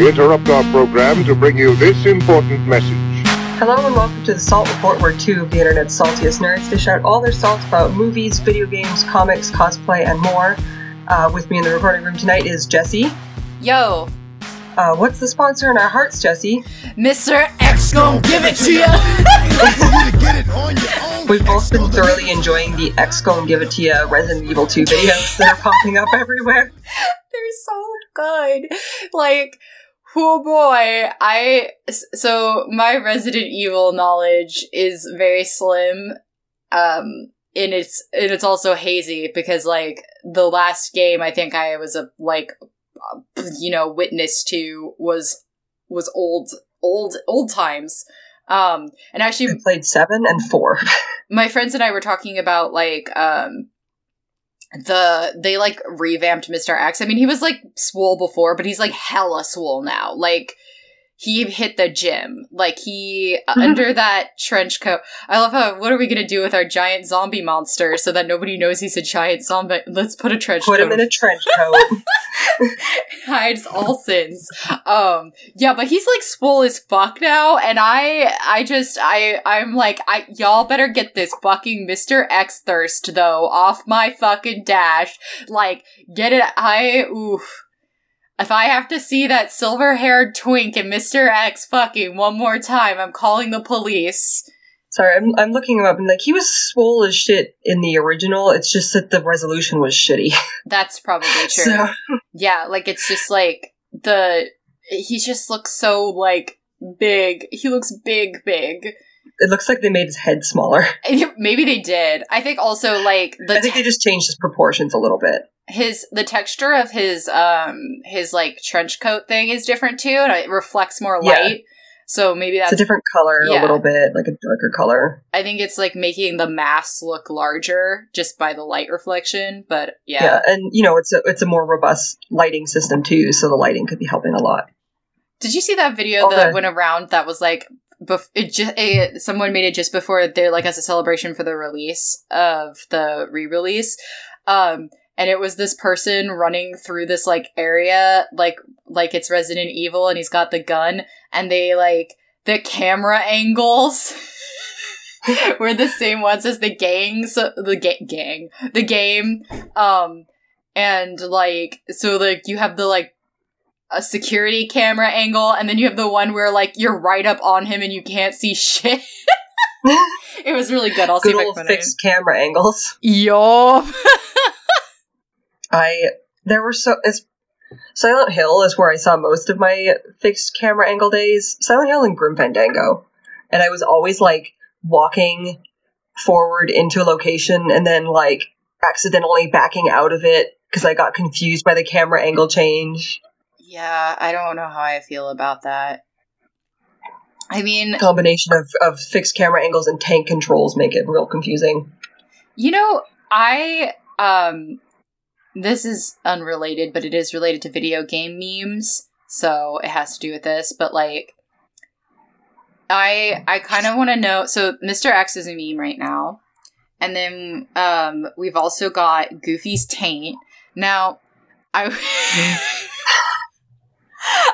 We interrupt our program to bring you this important message. Hello and welcome to the Salt Report, where two of the internet's saltiest nerds dish out all their salt about movies, video games, comics, cosplay, and more. Uh, with me in the recording room tonight is Jesse. Yo, Uh, what's the sponsor in our hearts, Jesse? Mr. X gon' give it to you. We've both been thoroughly enjoying the X Gon' Give It To Ya Resident Evil 2 videos that are popping up everywhere. They're so good. Like, oh boy, I so my Resident Evil knowledge is very slim. Um, and it's and it's also hazy because like the last game I think I was a like uh, you know witness to was was old old old times. Um, and actually I played 7 and 4. my friends and I were talking about like um the they like revamped Mr. X. I mean, he was like swole before, but he's like hella swole now. Like he hit the gym. Like he uh, under that trench coat. I love how what are we gonna do with our giant zombie monster so that nobody knows he's a giant zombie? Let's put a trench coat. Put coat. him in a trench coat. hides all sins. Um, yeah, but he's like swole as fuck now, and I, I just, I, I'm like, I, y'all better get this fucking Mister X thirst though off my fucking dash. Like, get it? I, oof. If I have to see that silver haired twink and Mr. X fucking one more time, I'm calling the police. Sorry, I'm, I'm looking him up and like he was swole as shit in the original. It's just that the resolution was shitty. That's probably true. So, Yeah, like it's just like the he just looks so like big. He looks big, big. it looks like they made his head smaller. Maybe they did. I think also like the I think they just changed his proportions a little bit. His the texture of his um his like trench coat thing is different too, and it reflects more light. Yeah. So maybe It's that's a different color, yeah. a little bit, like a darker color. I think it's like making the mass look larger just by the light reflection. But Yeah. yeah. and you know it's a it's a more robust lighting system too, so the lighting could be helping a lot. Did you see that video All that the- went around that was like bef- it just it, someone made it just before they're like as a celebration for the release of the re-release um and it was this person running through this like area like like it's Resident Evil and he's got the gun and they like the camera angles were the same ones as the gangs the ga- gang the game. Um and like so like you have the like a security camera angle and then you have the one where like you're right up on him and you can't see shit. It was really good. I'll see if i can fixed camera angles. yo I there were so it's Silent Hill is where I saw most of my fixed camera angle days. Silent Hill and Grim Fandango, and I was always like walking forward into a location and then like accidentally backing out of it because I got confused by the camera angle change. yeah i don't know how i feel about that i mean Combination of of fixed camera angles and tank controls make it real confusing. You know, I um this is unrelated, but it is related to video game memes, so it has to do with this, but like I I kind of want to know so Mr. X is a meme right now. And then um we've also got Goofy's taint. Now I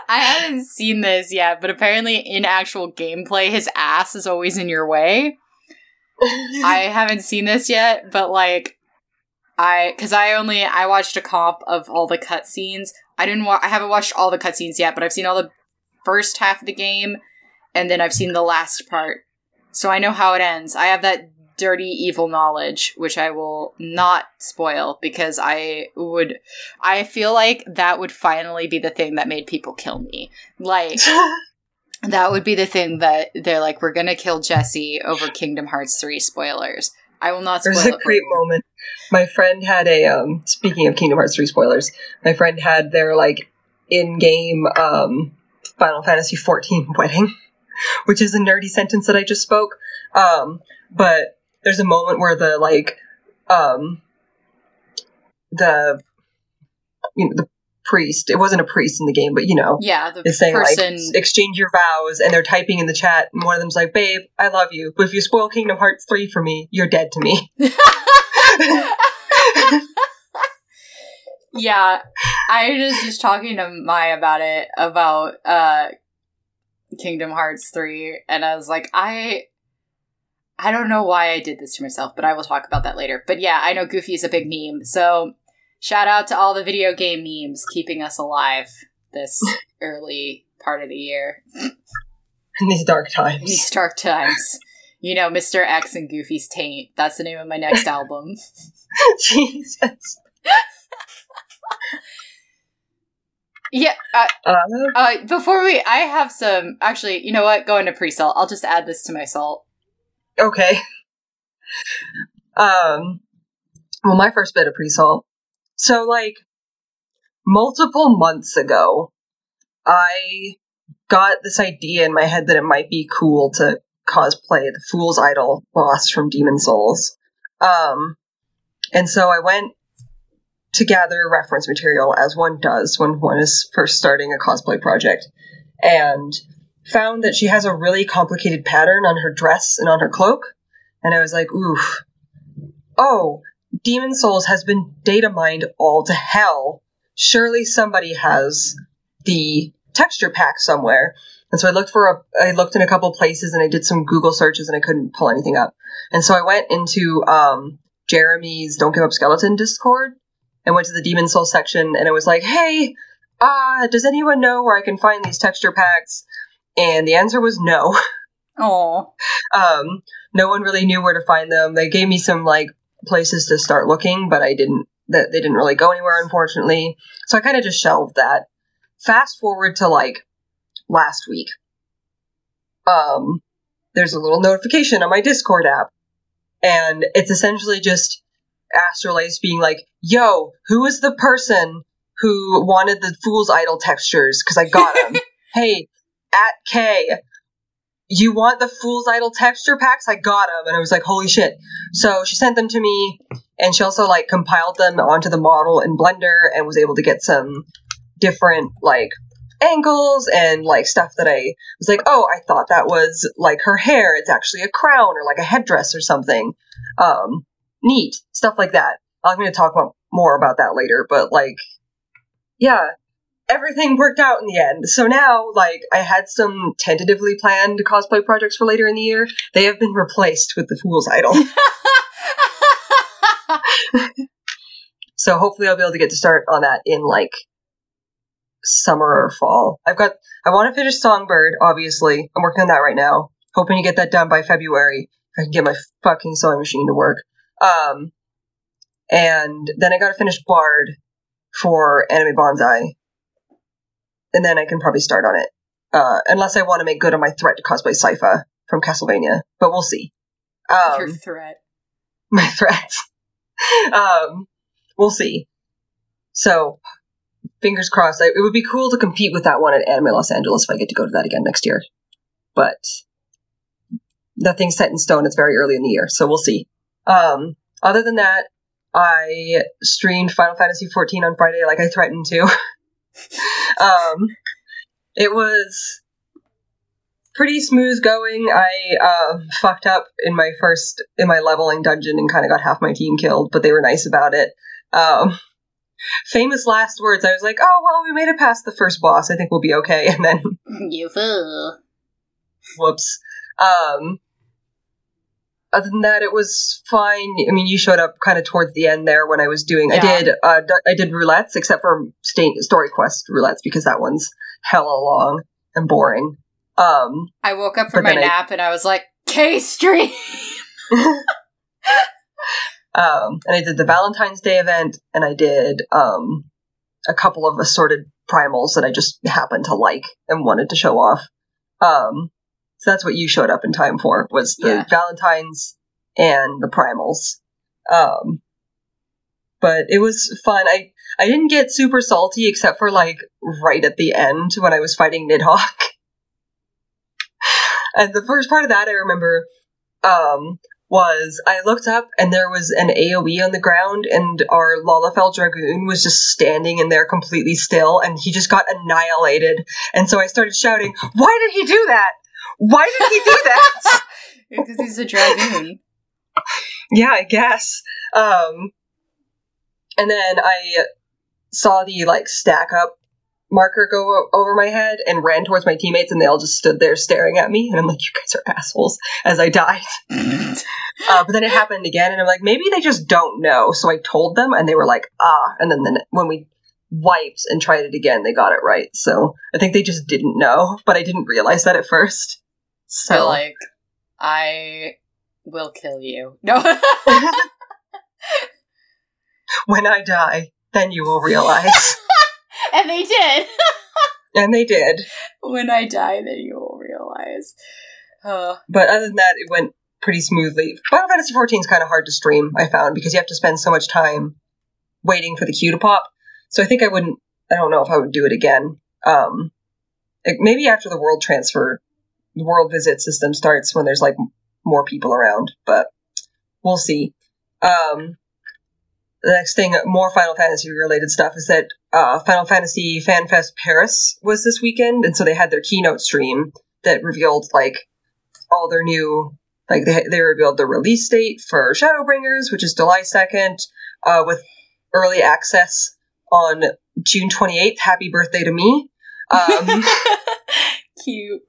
I haven't seen this yet, but apparently in actual gameplay his ass is always in your way. I haven't seen this yet, but like I cuz I only I watched a comp of all the cutscenes. I didn't wa- I haven't watched all the cutscenes yet, but I've seen all the first half of the game and then I've seen the last part. So I know how it ends. I have that dirty evil knowledge which I will not spoil because I would I feel like that would finally be the thing that made people kill me. Like that would be the thing that they're like, we're gonna kill Jesse over Kingdom Hearts 3 spoilers. I will not spoil There's a great moment. My friend had a um speaking of Kingdom Hearts 3 spoilers, my friend had their like in-game um Final Fantasy 14 wedding, which is a nerdy sentence that I just spoke. Um but there's a moment where the like um the you know the priest, it wasn't a priest in the game, but you know, Yeah, the is saying person. like exchange your vows and they're typing in the chat and one of them's like, "Babe, I love you, but if you spoil Kingdom Hearts 3 for me, you're dead to me." yeah, I was just talking to Maya about it about uh Kingdom Hearts 3 and I was like I I don't know why I did this to myself, but I will talk about that later. But yeah, I know Goofy is a big meme. So shout out to all the video game memes keeping us alive this early part of the year. In these dark times. These dark times. You know, Mr. X and Goofy's Taint. That's the name of my next album. Jesus. Yeah, uh, Uh, uh, before we, I have some. Actually, you know what? Go into pre-salt. I'll just add this to my salt. okay. Um, well, my first bit of pre-salt. So, like, multiple months ago, I got this idea in my head that it might be cool to cosplay the Fool's Idol boss from Demon's Souls. Um, and so I went to gather reference material as one does when one is first starting a cosplay project, and found that she has a really complicated pattern on her dress and on her cloak. And I was like, oof. Oh, Demon's Souls has been data mined all to hell. Surely somebody has the texture pack somewhere. And so I looked for a, I looked in a couple places and I did some Google searches and I couldn't pull anything up. And so I went into um, Jeremy's Don't Give Up Skeleton Discord and went to the Demon Soul section and I was like, hey, uh, does anyone know where I can find these texture packs? And the answer was no. Oh, um, no one really knew where to find them. They gave me some like places to start looking, but I didn't. That they didn't really go anywhere, unfortunately. So I kind of just shelved that. Fast forward to like last week. Um, there's a little notification on my Discord app, and it's essentially just Astrolace being like, "Yo, who is the person who wanted the Fool's Idol textures? Because I got them. hey, at K, you want the Fool's Idol texture packs? I got them. And I was like, holy shit. So she sent them to me, and she also like compiled them onto the model in Blender and was able to get some different like angles and like stuff that I was like, oh, I thought that was like her hair. It's actually a crown or like a headdress or something. Um, neat stuff like that. I'm going to talk about, more about that later, but like, yeah, everything worked out in the end. So now, like, I had some tentatively planned cosplay projects for later in the year. They have been replaced with the Fool's Idol. so hopefully I'll be able to get to start on that in like summer or fall. I've got I want to finish Songbird, obviously. I'm working on that right now. Hoping to get that done by February. If I can get my fucking sewing machine to work. Um and then I gotta finish Bard for Anime Banzai. And then I can probably start on it. Uh, unless I want to make good on my threat to cosplay Sypha from Castlevania. But we'll see. Um, your threat. my threats. um, we'll see. So, fingers crossed. It would be cool to compete with that one at Anime Los Angeles if I get to go to that again next year. But nothing's set in stone. It's very early in the year, so we'll see. Um, other than that, I streamed Final Fantasy XIV on Friday, like I threatened to. um, it was pretty smooth going. I uh, fucked up in my first in my leveling dungeon and kind of got half my team killed, but they were nice about it. Um, famous last words. I was like, "Oh well, we made it past the first boss. I think we'll be okay." And then, You fool. whoops. Um, other than that, it was fine. I mean, you showed up kind of towards the end there when I was doing. I did. Uh, I did roulettes, except for story quest roulettes because that one's hella long and boring. Um, I woke up from my I- nap and I was like, K Street! Um, and I did the Valentine's Day event, and I did um, a couple of assorted primals that I just happened to like and wanted to show off. Um, so that's what you showed up in time for was the Yeah. Valentine's and the primals. Um, but it was fun. I I didn't get super salty except for like right at the end when I was fighting Nidhogg. and the first part of that I remember um, was I looked up and there was an AoE on the ground, and our Lalafell Dragoon was just standing in there completely still, and he just got annihilated. And so I started shouting, Why did he do that? Why did he do that? Because he's a dragoon. yeah, I guess. Um, and then I saw the like stack up marker go over my head and ran towards my teammates, and they all just stood there staring at me. And I'm like, you guys are assholes as I died. Uh, but then it happened again, and I'm like, maybe they just don't know. So I told them, and they were like, ah. And then, then when we wiped and tried it again, they got it right. So I think they just didn't know, but I didn't realize that at first. So So like, I will kill you. No. when I die, then you will realize. and they did. and they did. when I die, then you will realize. Uh, But other than that, it went pretty smoothly. Final Fantasy XIV is kind of hard to stream, I found, because you have to spend so much time waiting for the queue to pop. So I think I wouldn't, I don't know if I would do it again. Um, like, maybe after the world transfer, the world visit system starts when there's like more people around, but we'll see. Um, the next thing, more Final Fantasy related stuff, is that uh, Final Fantasy FanFest Paris was this weekend, and so they had their keynote stream that revealed like all their new like they, they revealed the release date for Shadowbringers, which is July 2nd, uh, with early access on June 28th. Happy birthday to me. Um, cute.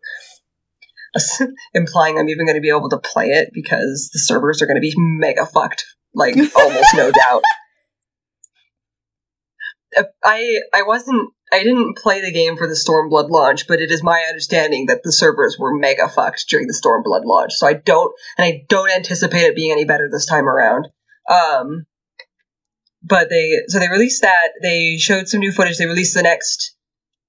implying I'm even going to be able to play it because the servers are going to be mega fucked, like almost no doubt. I I wasn't I didn't play the game for the Stormblood launch, but it is my understanding that the servers were mega fucked during the Stormblood launch. So I don't and I don't anticipate it being any better this time around. Um, but they so they released that. They showed some new footage. They released the next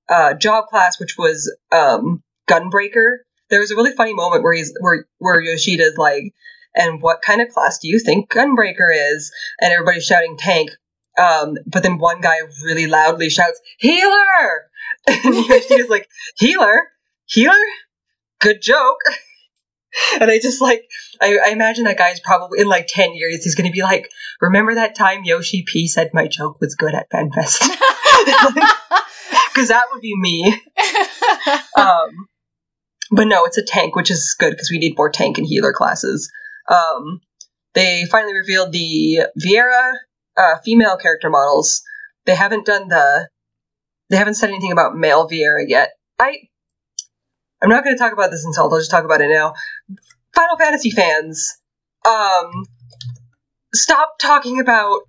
uh, job class, which was um, Gunbreaker. There was a really funny moment where he's where where Yoshida's like, "And what kind of class do you think Gunbreaker is?" And everybody's shouting tank. Um, but then one guy really loudly shouts, "Healer!" And Yoshida's like, "Healer, healer, good joke." And I just like I, I imagine that guy's probably in like ten years he's gonna be like, remember that time Yoshi P said my joke was good at FanFest? Because that would be me. Um, but no, it's a tank, which is good because we need more tank and healer classes. Um, they finally revealed the Viera uh, female character models. They haven't done the. They haven't said anything about male Viera yet. I. I'm not going to talk about this until I'll just talk about it now. Final Fantasy fans, um, stop talking about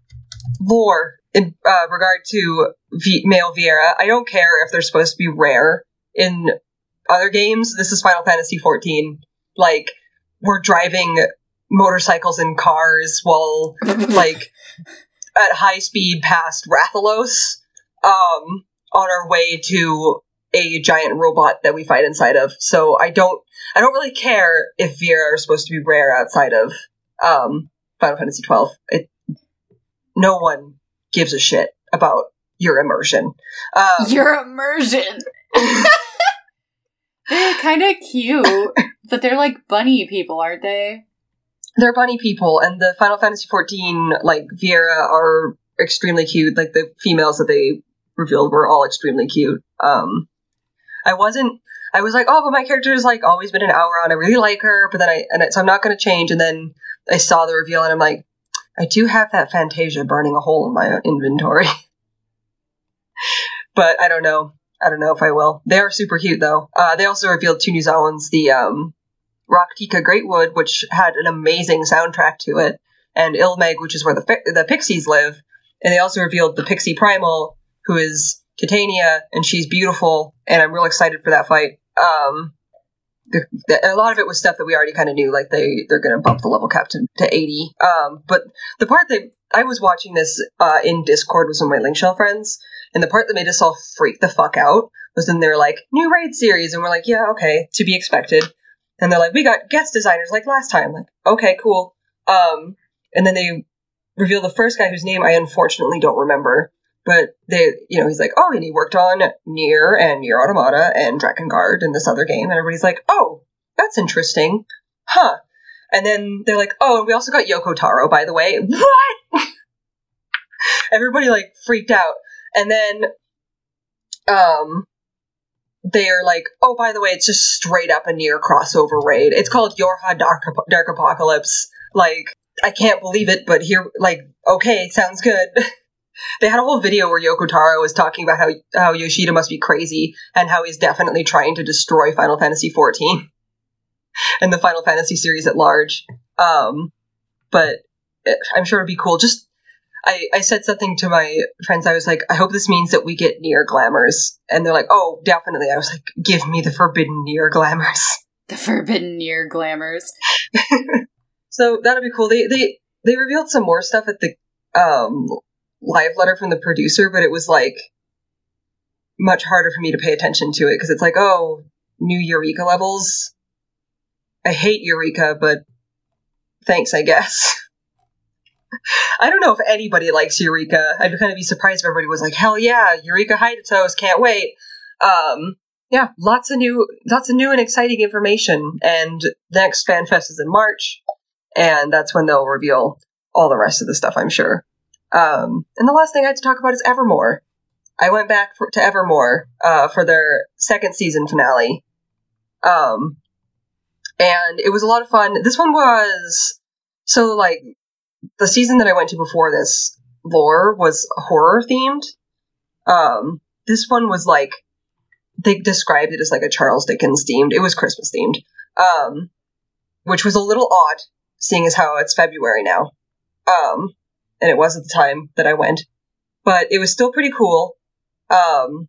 lore in uh, regard to v- male Viera. I don't care if they're supposed to be rare in other games. This is Final Fantasy 14. Like, we're driving motorcycles and cars while, like, at high speed past Rathalos, um, on our way to a giant robot that we fight inside of. So I don't, I don't really care if Viera are supposed to be rare outside of, um, Final Fantasy 12. It, no one gives a shit about your immersion. Um, Your immersion. they're kind of cute, but they're like bunny people, aren't they? They're bunny people, and the Final Fantasy XIV like Viera are extremely cute. Like the females that they revealed were all extremely cute. Um, I wasn't. I was like, oh, but my character's like always been an hour on. I really like her, but then I and I, so I'm not going to change. And then I saw the reveal, and I'm like, I do have that Fantasia burning a hole in my inventory, but I don't know. I don't know if I will. They are super cute though. Uh, they also revealed two new zones. The um, Rak'tika Greatwood, which had an amazing soundtrack to it, and Il Mheg, which is where the the pixies live. And they also revealed the Pixie Primal, who is Titania, and she's beautiful, and I'm real excited for that fight. Um, the, the, a lot of it was stuff that we already kind of knew, like they they're gonna bump the level cap to, to 80. Um, but the part that I was watching this uh, in Discord with some of my Link Shell friends, and the part that made us all freak the fuck out was when they're like, new raid series, and we're like, yeah, okay, to be expected. And they're like, we got guest designers like last time. Like, okay, cool. Um, and then they reveal the first guy whose name I unfortunately don't remember. But they, you know, he's like, oh, and he worked on NieR and NieR Automata and Drakengard and this other game. And everybody's like, oh, that's interesting. Huh. And then they're like, oh, and we also got Yoko Taro, by the way. What? Everybody like freaked out. And then, um, they're like, oh, by the way, it's just straight up a NieR crossover raid. It's called Yorha Dark, Dark Apocalypse. Like, I can't believe it, but here, like, okay, sounds good. they had a whole video where Yoko Taro was talking about how how Yoshida must be crazy and how he's definitely trying to destroy Final Fantasy XIV and the Final Fantasy series at large. Um, but it, I'm sure it'd be cool. Just I, I said something to my friends. I was like, I hope this means that we get NieR glamours, and they're like, Oh, definitely. I was like, Give me the forbidden NieR glamours. The forbidden NieR glamours. so that'll be cool. They they they revealed some more stuff at the um live letter from the producer, but it was like much harder for me to pay attention to it because it's like, oh, new Eureka levels. I hate Eureka, but thanks, I guess. I don't know if anybody likes Eureka. I'd kind of be surprised if everybody was like, hell yeah, Eureka Hydatos, can't wait. Um, yeah, lots of new, lots of new and exciting information. And next FanFest is in March, and that's when they'll reveal all the rest of the stuff, I'm sure. Um, and the last thing I had to talk about is Evermore. I went back for, to Evermore uh, for their second season finale. Um, and it was a lot of fun. This one was so like the season that I went to before this lore was horror themed. Um, this one was like they described it as like a Charles Dickens themed. It was Christmas themed, um, which was a little odd, seeing as how it's February now, um, and it was at the time that I went. But it was still pretty cool. Um,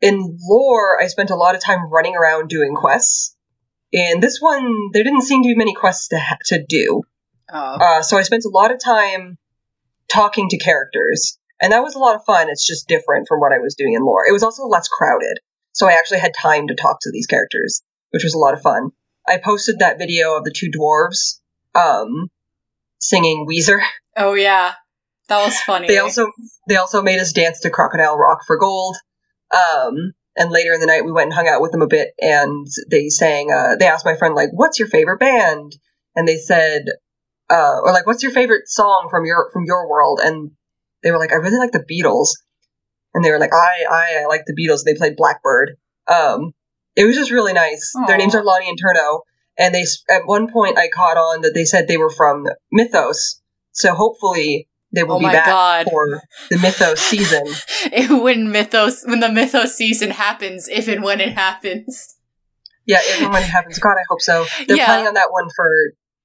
in lore, I spent a lot of time running around doing quests. In this one, there didn't seem to be many quests to ha- to do. Oh. Uh, so I spent a lot of time talking to characters, and that was a lot of fun. It's just different from what I was doing in lore. It was also less crowded, so I actually had time to talk to these characters, which was a lot of fun. I posted that video of the two dwarves um, singing Weezer. oh yeah, that was funny. They also they also made us dance to Crocodile Rock for Gold. Um, and later in the night, we went and hung out with them a bit, and they sang. Uh, they asked my friend like, "What's your favorite band?" And they said, uh, or like, "What's your favorite song from your from your world?" And they were like, "I really like the Beatles." And they were like, "I I, I like the Beatles." They played Blackbird. Um, it was just really nice. Their names are Lonnie and Turno, and they at one point I caught on that they said they were from Mythos. So hopefully they will Oh be back God. for the Mythos season. when mythos when the mythos season happens, if and when it happens. Yeah, if and when it happens. God, I hope so. They're Yeah. planning on that one for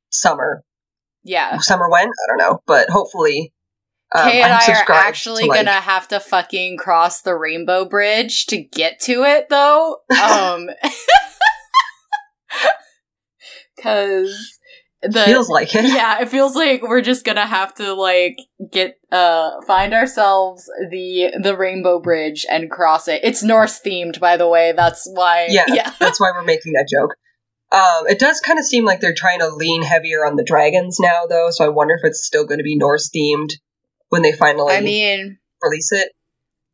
summer. Yeah. Summer when? I don't know, but hopefully. Um, Kay and I'm I are actually to, like- gonna have to fucking cross the rainbow bridge to get to it though. Um cause the feels like it. yeah, it feels like we're just gonna have to like get uh find ourselves the the rainbow bridge and cross it. It's Norse themed, by the way. That's why. Yeah. yeah. That's why we're making that joke. Um, it does kind of seem like they're trying to lean heavier on the dragons now, though. So I wonder if it's still going to be Norse themed when they finally I mean, release it.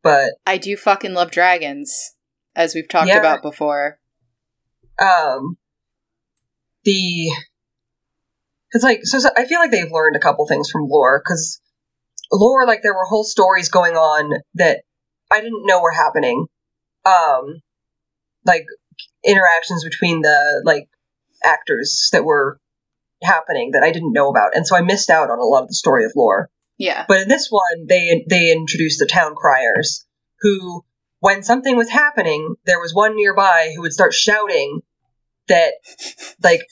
But I do fucking love dragons, as we've talked Yeah. about before. um, the it's like so, so I feel like they've learned a couple things from lore because lore like there were whole stories going on that I didn't know were happening, um, like interactions between the like actors that were happening that I didn't know about, and so I missed out on a lot of the story of lore. Yeah. But in this one, they they introduced the town criers, who, when something was happening, there was one nearby who would start shouting that, like,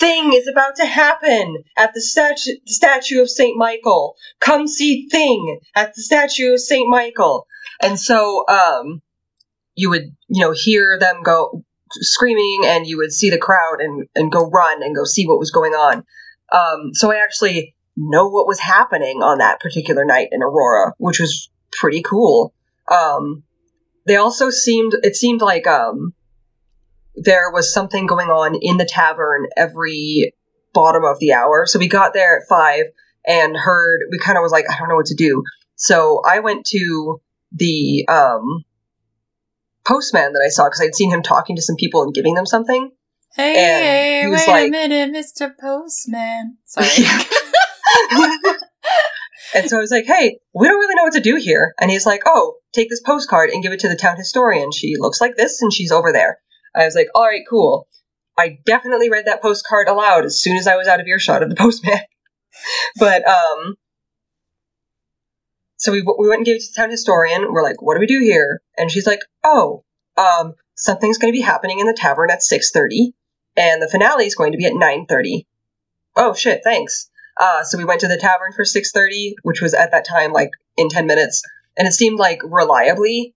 thing is about to happen at the statue statue of Saint Michael. Come see thing at the statue of Saint Michael. And so, um, you would you know hear them go screaming, and you would see the crowd and and go run and go see what was going on. Um, so I actually know what was happening on that particular night in Aurora, which was pretty cool. Um, they also seemed it seemed like um, there was something going on in the tavern every bottom of the hour. So we got there at five and heard we kind of was like I don't know what to do. So I went to the um, postman that I saw because I'd seen him talking to some people and giving them something. Hey, he wait like- a minute, Mr. Postman. Sorry. and so I was like, hey, we don't really know what to do here. And he's like, oh, take this postcard and give it to the town historian. She looks like this and she's over there. I was like, all right, cool. I definitely read that postcard aloud as soon as I was out of earshot of the postman. but um so we we went and gave it to the town historian. We're like, what do we do here? And she's like, oh, um, something's going to be happening in the tavern at six thirty, and the finale is going to be at nine thirty. Oh shit, thanks. Uh, so we went to the tavern for six thirty, which was at that time like in ten minutes, and it seemed like reliably,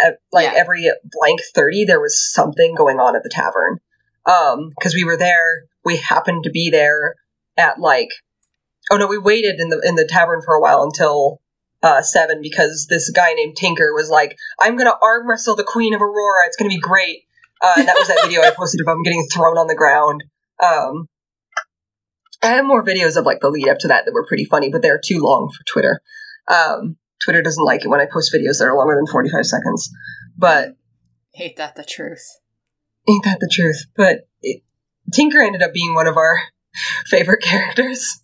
at, like Yeah. every blank thirty, there was something going on at the tavern. Um, because we were there, we happened to be there at like, oh no, we waited in the in the tavern for a while until uh, seven because this guy named Tinker was like, I'm gonna arm wrestle the Queen of Aurora. It's gonna be great. Uh, and that was that video I posted of him getting thrown on the ground. Um, I have more videos of like the lead up to that that were pretty funny, but they're too long for Twitter. Um, Twitter doesn't like it when I post videos that are longer than 45 seconds. But Hate that the truth. ain't that the truth? But it, Tinker ended up being one of our favorite characters.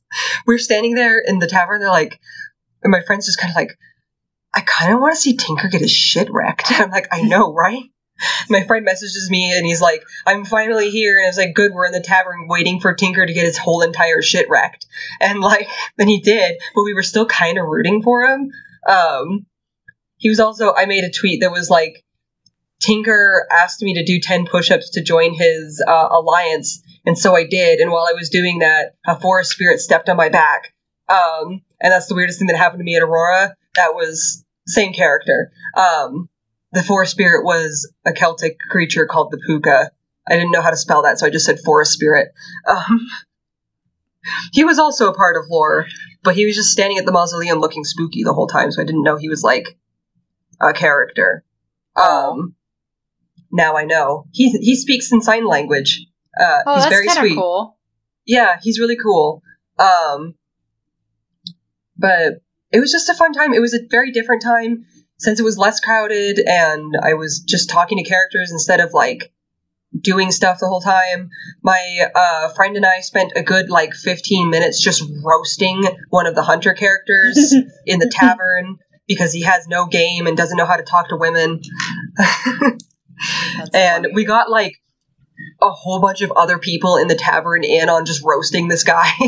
We're standing there in the tavern. They're like, and my friend's just kind of like, I kind of want to see Tinker get his shit wrecked. I'm like, I know, right? My friend messages me and he's like, I'm finally here. And I was like, good, we're in the tavern waiting for Tinker to get his whole entire shit wrecked. And like, then he did, but we were still kind of rooting for him. Um, he was also, I made a tweet that was like, Tinker asked me to do 10 push ups to join his uh, alliance. And so I did. And while I was doing that, a forest spirit stepped on my back. Um, and that's the weirdest thing that happened to me at Aurora. That was same character. Um, the forest spirit was a Celtic creature called the Puka. I didn't know how to spell that, so I just said forest spirit. Um, he was also a part of lore, but he was just standing at the mausoleum looking spooky the whole time, so I didn't know he was like a character. Um, now I know he he speaks in sign language. Uh, Oh, he's that's very sweet. cool. Yeah, he's really cool. Um, but it was just a fun time. It was a very different time since it was less crowded and I was just talking to characters instead of like doing stuff the whole time. My uh, friend and I spent a good like 15 minutes just roasting one of the hunter characters in the tavern because he has no game and doesn't know how to talk to women. And funny. we got like a whole bunch of other people in the tavern in on just roasting this guy.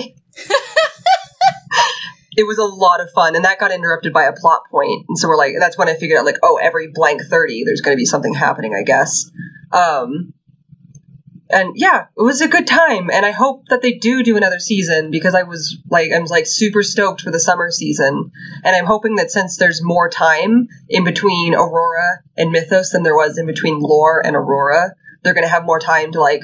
it was a lot of fun, and that got interrupted by a plot. And so we're like, that's when I figured out, like, oh, every blank thirty, there's going to be something happening, I guess. Um, and yeah, it was a good time, and I hope that they do do another season because I was like, I'm like super stoked for the summer season, and I'm hoping that since there's more time in between Aurora and Mythos than there was in between Lore and Aurora, they're going to have more time to like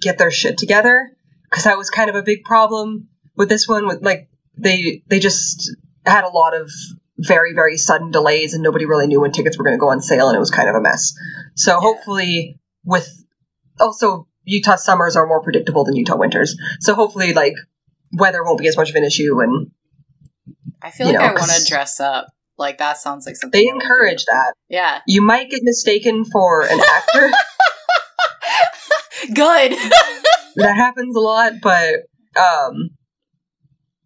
get their shit together because that was kind of a big problem with this one with like they they just had a lot of very very sudden delays and nobody really knew when tickets were going to go on sale and it was kind of a mess so hopefully with also utah summers are more predictable than utah winters so hopefully like weather won't be as much of an issue and I feel like know, I want to dress up. Like that sounds like something they I would do. encourage that Yeah, you might get mistaken for an actor good. that happens a lot but um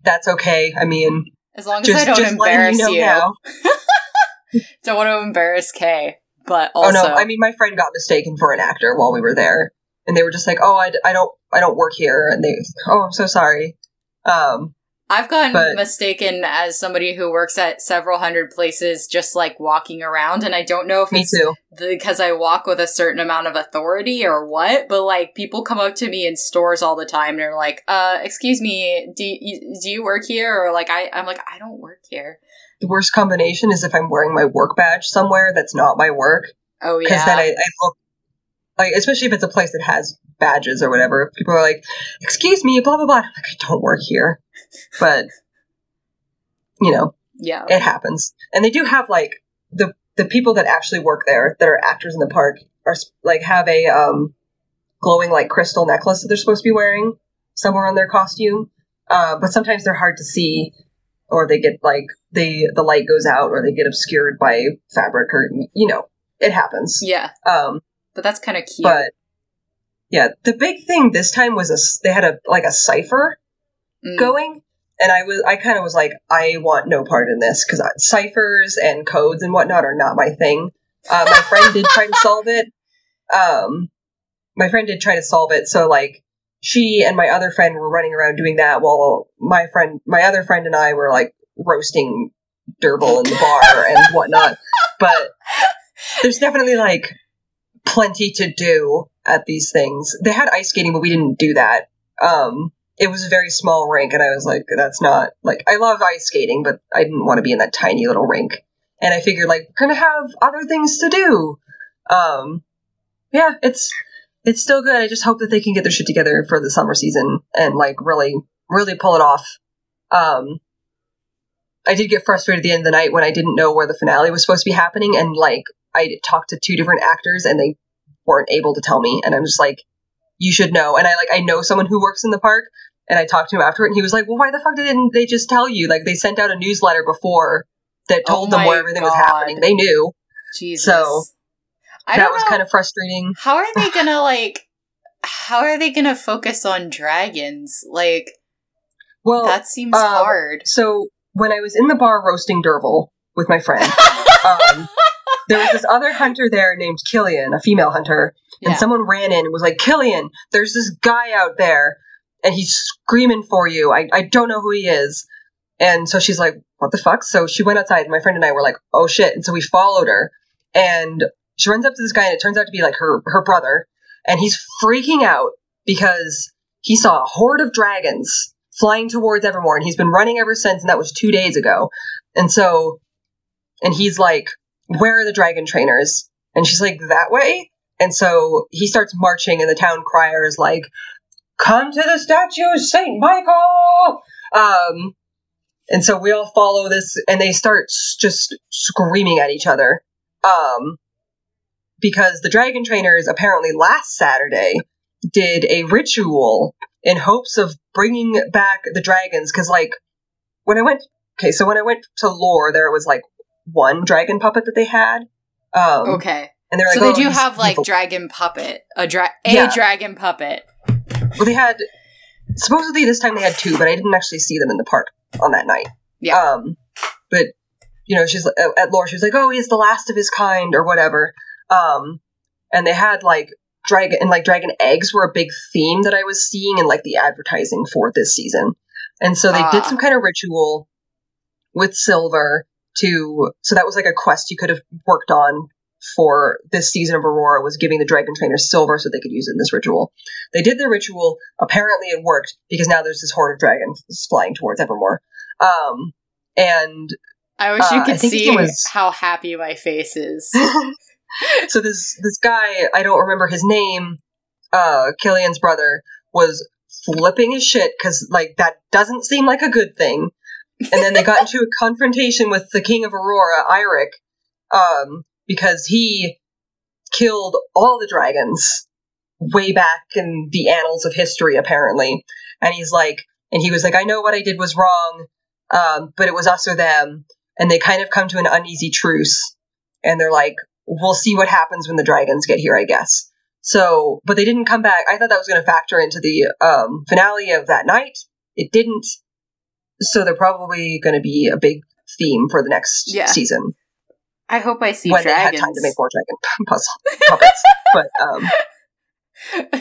that's okay i mean as long as just, I don't embarrass you you. know now. Don't want to embarrass Kay, but Oh no! I mean, my friend got mistaken for an actor while we were there, and they were just like, "Oh, I don't I don't work here," and they, "Oh, I'm so sorry." Um, I've gotten but- mistaken as somebody who works at several hundred places, just like walking around, and I don't know if me it's too. because I walk with a certain amount of authority or what, but like people come up to me in stores all the time and they're like, "Uh, excuse me, do you, do you work here?" Or like I I'm like, "I don't work here." The worst combination is if I'm wearing my work badge somewhere that's not my work, Oh yeah. because then I, I look like, especially if it's a place that has badges or whatever. People are like, "Excuse me," blah blah blah. I'm like, I don't work here, but you know, yeah. it happens. And they do have like the the people that actually work there that are actors in the park are like have a um glowing like crystal necklace that they're supposed to be wearing somewhere on their costume. Uh, but sometimes they're hard to see, or they get like they the light goes out, or they get obscured by fabric, or you know, it happens. Yeah. Um, But that's kind of cute. but yeah, the big thing this time was a they had a like a cipher Mm. going and i was i kind of was like i want no part in this because ciphers and codes and whatnot are not my thing uh, my friend did try to solve it um my friend did try to solve it so like she and my other friend were running around doing that while my friend my other friend and i were like roasting Derble in the bar and whatnot. But there's definitely like plenty to do at these things. They had ice skating, but we didn't do that. Um, it was a very small rink, and I was like, that's not like I love ice skating, but I didn't want to be in that tiny little rink. And I figured like we're gonna have other things to do. Um, yeah, it's it's still good. I just hope that they can get their shit together for the summer season and like really really pull it off. Um, I did get frustrated at the end of the night when I didn't know where the finale was supposed to be happening, and like I talked to two different actors and they weren't able to tell me, and I'm just like, you should know. And I like I know someone who works in the park, and I talked to him afterward, and he was like, well, why the fuck didn't they just tell you? Like they sent out a newsletter before that Oh told them where everything was happening. They knew. Jesus. So, I that was know. kind of frustrating. How are they gonna like? How are they gonna focus on dragons? Like Well, that seems um, hard. so when I was in the bar roasting Derval with my friend, um, there was this other hunter there named Killian, a female hunter, and Yeah. someone ran in and was like, Killian, there's this guy out there, and he's screaming for you. I, I don't know who he is. And so she's like, what the fuck? So she went outside, and my friend and I were like, oh shit. And so we followed her, and she runs up to this guy, and it turns out to be like her, her brother, and he's freaking out because he saw a horde of dragons flying towards Evermore, and he's been running ever since, and that was two days ago. And so, and he's like, where are the dragon trainers? And she's like, that way? And so he starts marching, and the town crier is like, come to the statue of St. Michael! Um, and so we all follow this, and they start just screaming at each other. Um, because the dragon trainers apparently last Saturday did a ritual in hopes of bringing back the dragons. Because, like, when I went, okay, so when I went to lore, there was like one dragon puppet that they had. Um, Okay. And they're like, So they "Oh, do have like people-" dragon puppet, a dra- a Yeah. dragon puppet. Well, they had supposedly this time they had two, but I didn't actually see them in the park on that night. Yeah. Um, but you know, she's at lore. She was like, "Oh, he's the last of his kind," or whatever. Um, and they had like dragon and like dragon eggs were a big theme that I was seeing in like the advertising for this season. And so they did Ah. some kind of ritual with silver to so that was like a quest you could have worked on for this season of Aurora was giving the dragon trainers silver so they could use it in this ritual. They did the ritual. Apparently, it worked because now there's this horde of dragons flying towards Evermore. Um, and I wish Uh, you I could see was- how happy my face is. so this this guy, I don't remember his name, uh, Killian's brother, was flipping his shit because like that doesn't seem like a good thing. And then they got into a confrontation with the king of Aurora, Eirik, um, because he killed all the dragons way back in the annals of history, apparently. And he's like, and he was like, I know what I did was wrong, um, but it was us or them. And they kind of come to an uneasy truce. And they're like, we'll see what happens when the dragons get here, I guess. So, but they didn't come back. I thought that was going to factor into the um, finale of that night. It didn't. So they're probably going to be a big theme for the next Yeah. season I hope I see when dragons. they had time to make more dragon puzzle puppets. but um,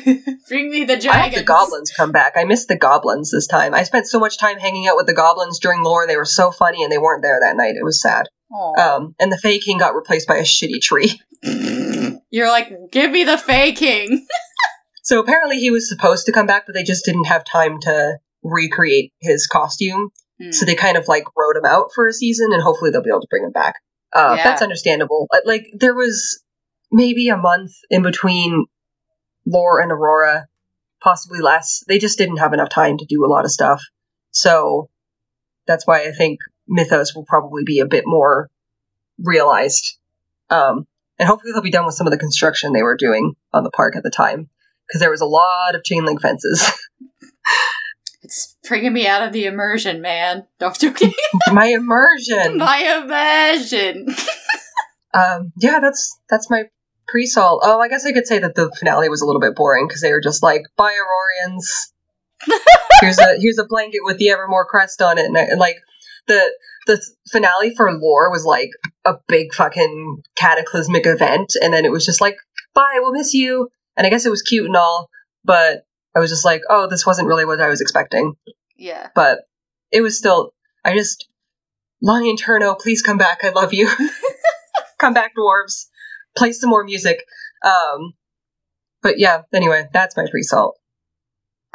Bring me the I dragons. the goblins come back. I missed the goblins this time. I spent so much time hanging out with the goblins during lore. They were so funny, and they weren't there that night. It was sad. Um, and the Fey King got replaced by a shitty tree. You're like, give me the Fey King. So apparently he was supposed to come back, but they just didn't have time to recreate his costume. Hmm. So they kind of like wrote him out for a season, and hopefully they'll be able to bring him back. Uh, Yeah. That's understandable. Like there was maybe a month in between Lore and Aurora, possibly less. They just didn't have enough time to do a lot of stuff. So that's why I think Mythos will probably be a bit more realized. Um, and hopefully they'll be done with some of the construction they were doing on the park at the time. Because there was a lot of chain link fences. It's bringing me out of the immersion, man. Don't joking. My immersion. My immersion. Um, yeah, that's that's my pre-sol. Oh, I guess I could say that the finale was a little bit boring because they were just like, "Bye, Aurorians. here's a here's a blanket with the Evermore crest on it," and, I- and like the the finale for Lore was like a big fucking cataclysmic event, and then it was just like, "Bye, we'll miss you." And I guess it was cute and all, but I was just like, "Oh, this wasn't really what I was expecting." yeah. But it was still, I just Lion Turno, please come back. I love you. come back, dwarves. Play some more music. Um, but yeah, anyway, that's my pre-salt.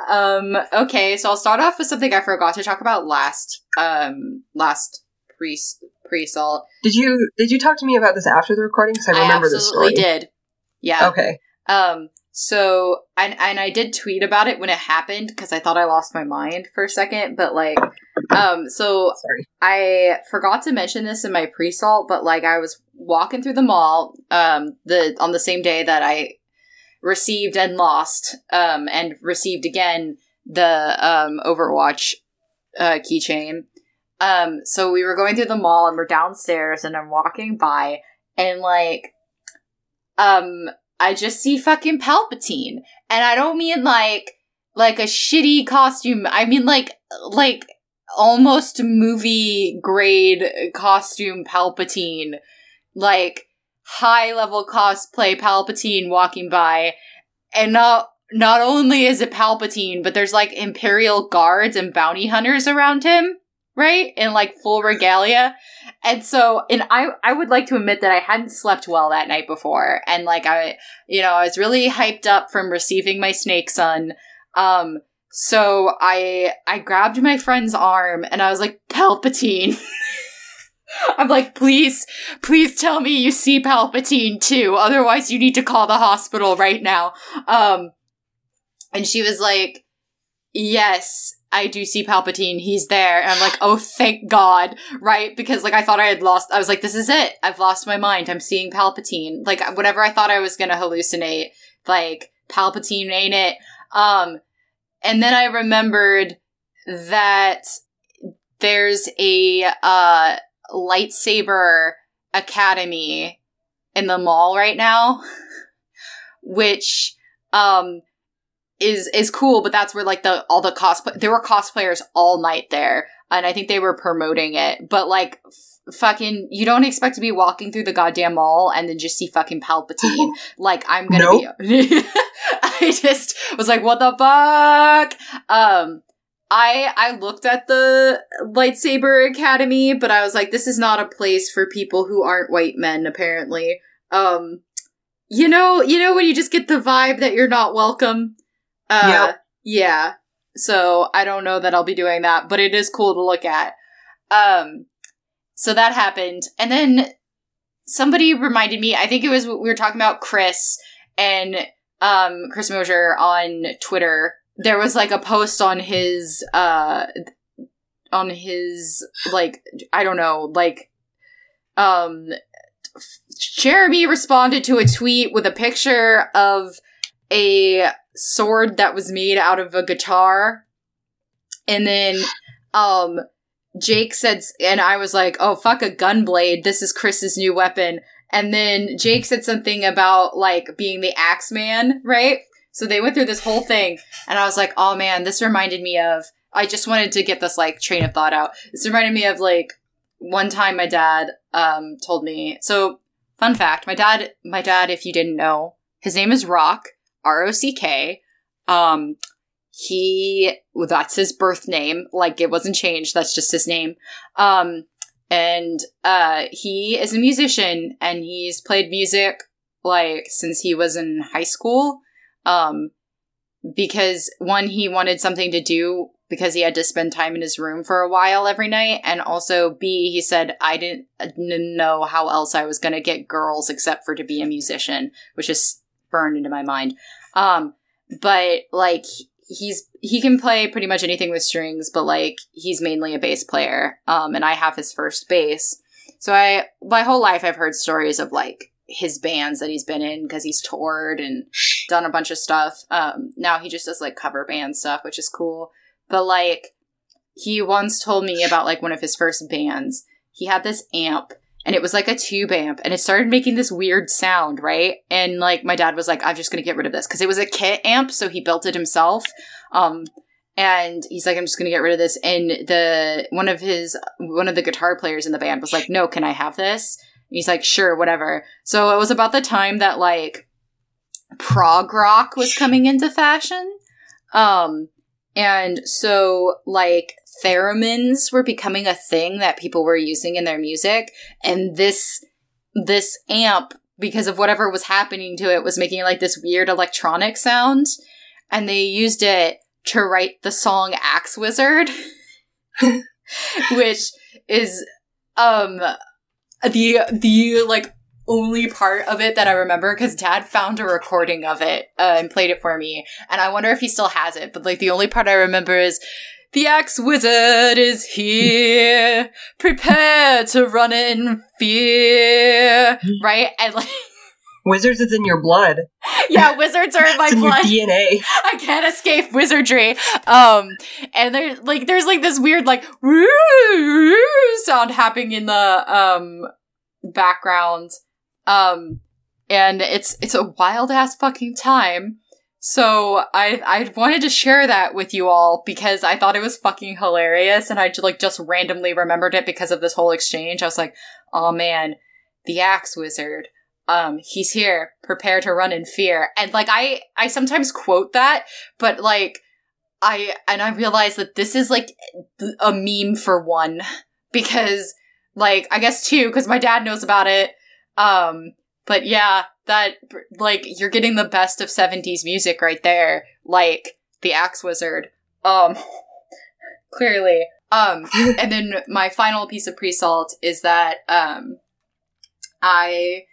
Um, okay, so I'll start off with something I forgot to talk about last, um, last pre pre salt. Did you did you talk to me about this after the recording? Because I remember this story. did. Yeah. Okay. Um. So and and I did tweet about it when it happened because I thought I lost my mind for a second, but like, um. So Sorry. I forgot to mention this in my pre salt, but like I was walking through the mall, um, the on the same day that I received and lost, um, and received again the um Overwatch uh keychain. Um, so we were going through the mall and we're downstairs and I'm walking by and like um I just see fucking Palpatine. And I don't mean like like a shitty costume. I mean like like almost movie grade costume Palpatine. Like high level cosplay Palpatine walking by. And not not only is it Palpatine, but there's like Imperial guards and bounty hunters around him right? In like full regalia. And so, and I, I would like to admit that I hadn't slept well that night before. And like, I, you know, I was really hyped up from receiving my snake son. Um, so I, I grabbed my friend's arm and I was like, Palpatine. I'm like, please, please tell me you see Palpatine too. Otherwise, you need to call the hospital right now. Um, and she was like, yes. I do see Palpatine. He's there. And I'm like, oh, thank God. Right? Because like I thought I had lost, I was like, this is it. I've lost my mind. I'm seeing Palpatine. Like whatever I thought I was going to hallucinate, like Palpatine ain't it. Um, and then I remembered that there's a, uh, lightsaber academy in the mall right now, which, um, is is cool, but that's where like the all the cosplay there were cosplayers all night there, and I think they were promoting it. But like f- fucking, you don't expect to be walking through the goddamn mall and then just see fucking Palpatine. like I'm gonna Nope. be. I just was like, what the fuck? Um. I I looked at the lightsaber academy, but I was like, this is not a place for people who aren't white men. Apparently, um, you know, you know when you just get the vibe that you're not welcome. Uh, Yep. yeah. So I don't know that I'll be doing that, but it is cool to look at. Um, so that happened, and then somebody reminded me. I think it was we were talking about Chris and um Chris Mosier on Twitter. There was like a post on his uh on his like I don't know like um Jeremy responded to a tweet with a picture of a sword that was made out of a guitar. And then um Jake said and I was like, "Oh fuck a gunblade. This is Chris's new weapon." And then Jake said something about like being the Axeman, right? So they went through this whole thing and I was like, "Oh man, this reminded me of I just wanted to get this like train of thought out. This reminded me of like one time my dad um told me. So fun fact, my dad my dad if you didn't know, his name is Rock. R O C K. Um, he well, that's his birth name. Like it wasn't changed. That's just his name. Um, and uh, he is a musician, and he's played music like since he was in high school. Um, because one, he wanted something to do because he had to spend time in his room for a while every night, and also B, he said I didn't know how else I was going to get girls except for to be a musician, which is burned into my mind. Um, but like he's he can play pretty much anything with strings, but like he's mainly a bass player. Um, and I have his first bass. So I my whole life I've heard stories of like his bands that he's been in because he's toured and done a bunch of stuff. Um, now he just does like cover band stuff, which is cool. But like he once told me about like one of his first bands. He had this amp and it was like a tube amp and it started making this weird sound, right? And like my dad was like, I'm just gonna get rid of this because it was a kit amp, so he built it himself. Um, and he's like, I'm just gonna get rid of this. And the one of his one of the guitar players in the band was like, No, can I have this? He's like, Sure, whatever. So it was about the time that like prog rock was coming into fashion. Um, and so like theremins were becoming a thing that people were using in their music and this this amp because of whatever was happening to it was making like this weird electronic sound and they used it to write the song axe wizard which is um the the like only part of it that I remember because dad found a recording of it uh, and played it for me. And I wonder if he still has it. But like the only part I remember is the axe wizard is here. Prepare to run in fear. Right? And like Wizards is in your blood. yeah, wizards are in my in blood. DNA. I can't escape wizardry. Um, and there's like there's like this weird like sound happening in the um background. Um, and it's it's a wild ass fucking time. So I I wanted to share that with you all because I thought it was fucking hilarious, and I just, like just randomly remembered it because of this whole exchange. I was like, oh man, the axe wizard um he's here prepare to run in fear. And like i i sometimes quote that but like i and i realize that this is like a meme for one because like i guess two because my dad knows about it. Um but yeah that like you're getting the best of 70s music right there like the axe wizard. Um clearly. Um and then my final piece of pre-salt is that um i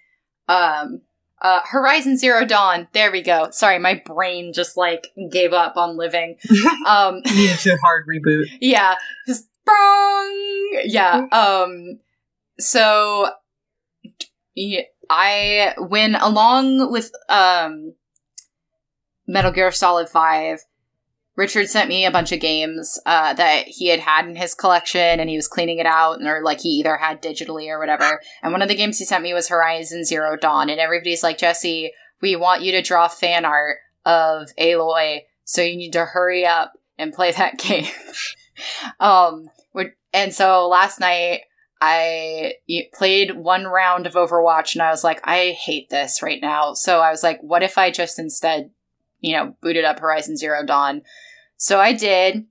um uh horizon zero dawn. There we go. Sorry my brain just like gave up on living. Um Needs a hard reboot. yeah just bong yeah um so I when along with um metal gear solid 5 richard sent me a bunch of games uh, that he had had in his collection and he was cleaning it out or like he either had digitally or whatever and one of the games he sent me was horizon zero dawn and everybody's like jesse we want you to draw fan art of aloy so you need to hurry up and play that game um and so last night I played one round of Overwatch and I was like, I hate this right now. So I was like, what if I just instead, you know, booted up Horizon Zero Dawn? So I did.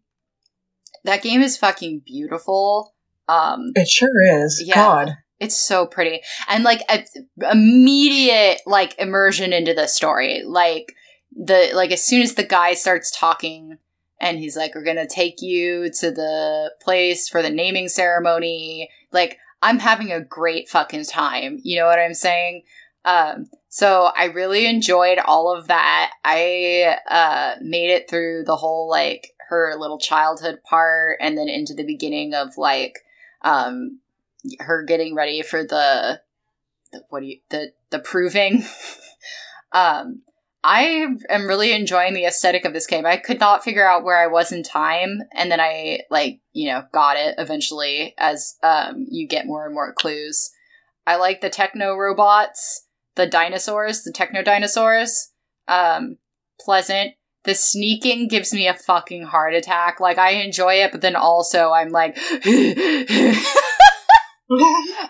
That game is fucking beautiful. Um, It sure is. Yeah. God. it's so pretty and like a, immediate like immersion into the story. Like the like as soon as the guy starts talking and he's like, "We're gonna take you to the place for the naming ceremony." Like I'm having a great fucking time. You know what I'm saying? Um, so I really enjoyed all of that. I uh, made it through the whole like her little childhood part, and then into the beginning of like um, her getting ready for the, the what do you the the proving. um, I am really enjoying the aesthetic of this game. I could not figure out where I was in time, and then I like you know got it eventually as um, you get more and more clues. I like the techno robots, the dinosaurs, the techno dinosaurs. Um, pleasant. The sneaking gives me a fucking heart attack. Like I enjoy it, but then also I'm like,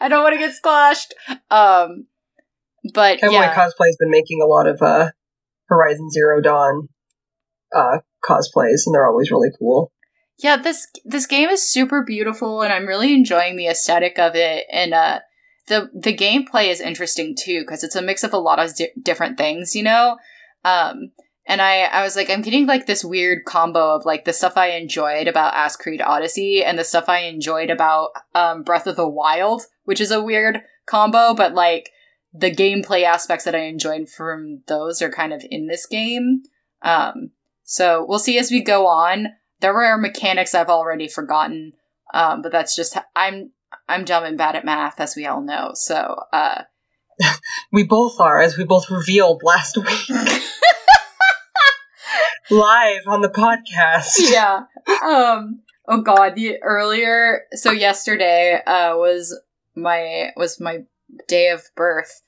I don't want to get squashed. Um, but Cowboy yeah, Cosplay's been making a lot of uh, Horizon Zero Dawn uh, cosplays, and they're always really cool. yeah. This this game is super beautiful, and I'm really enjoying the aesthetic of it. And uh, the the gameplay is interesting too because it's a mix of a lot of di- different things, you know. Um, and I I was like, I'm getting like this weird combo of like the stuff I enjoyed about Ass Creed Odyssey and the stuff I enjoyed about um, Breath of the Wild, which is a weird combo, but like the gameplay aspects that I enjoyed from those are kind of in this game. Um, so we'll see as we go on. There were mechanics I've already forgotten, um, but that's just I'm I'm dumb and bad at math, as we all know. So uh, We both are, as we both revealed last week. Live on the podcast. yeah. Um. Oh God. The earlier. So yesterday uh, was my was my day of birth.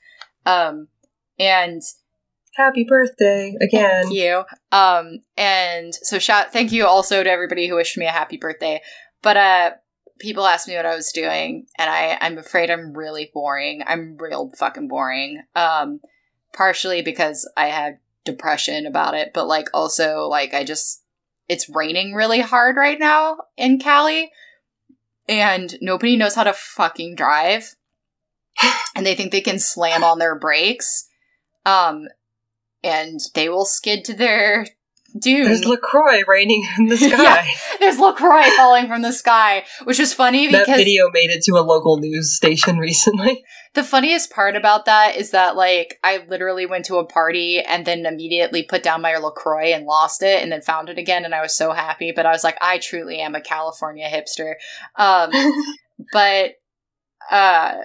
Um. And Happy birthday again. Thank you. Um, and so shout thank you also to everybody who wished me a happy birthday. But uh people asked me what I was doing, and I, I'm afraid I'm really boring. I'm real fucking boring. Um partially because I had depression about it, but like also like I just it's raining really hard right now in Cali and nobody knows how to fucking drive and they think they can slam on their brakes um and they will skid to their doom There's LaCroix raining in the sky. Yeah. there's LaCroix falling from the sky which was funny because. that video made it to a local news station recently. the funniest part about that is that like I literally went to a party and then immediately put down my LaCroix and lost it and then found it again and I was so happy but I was like I truly am a California hipster um but uh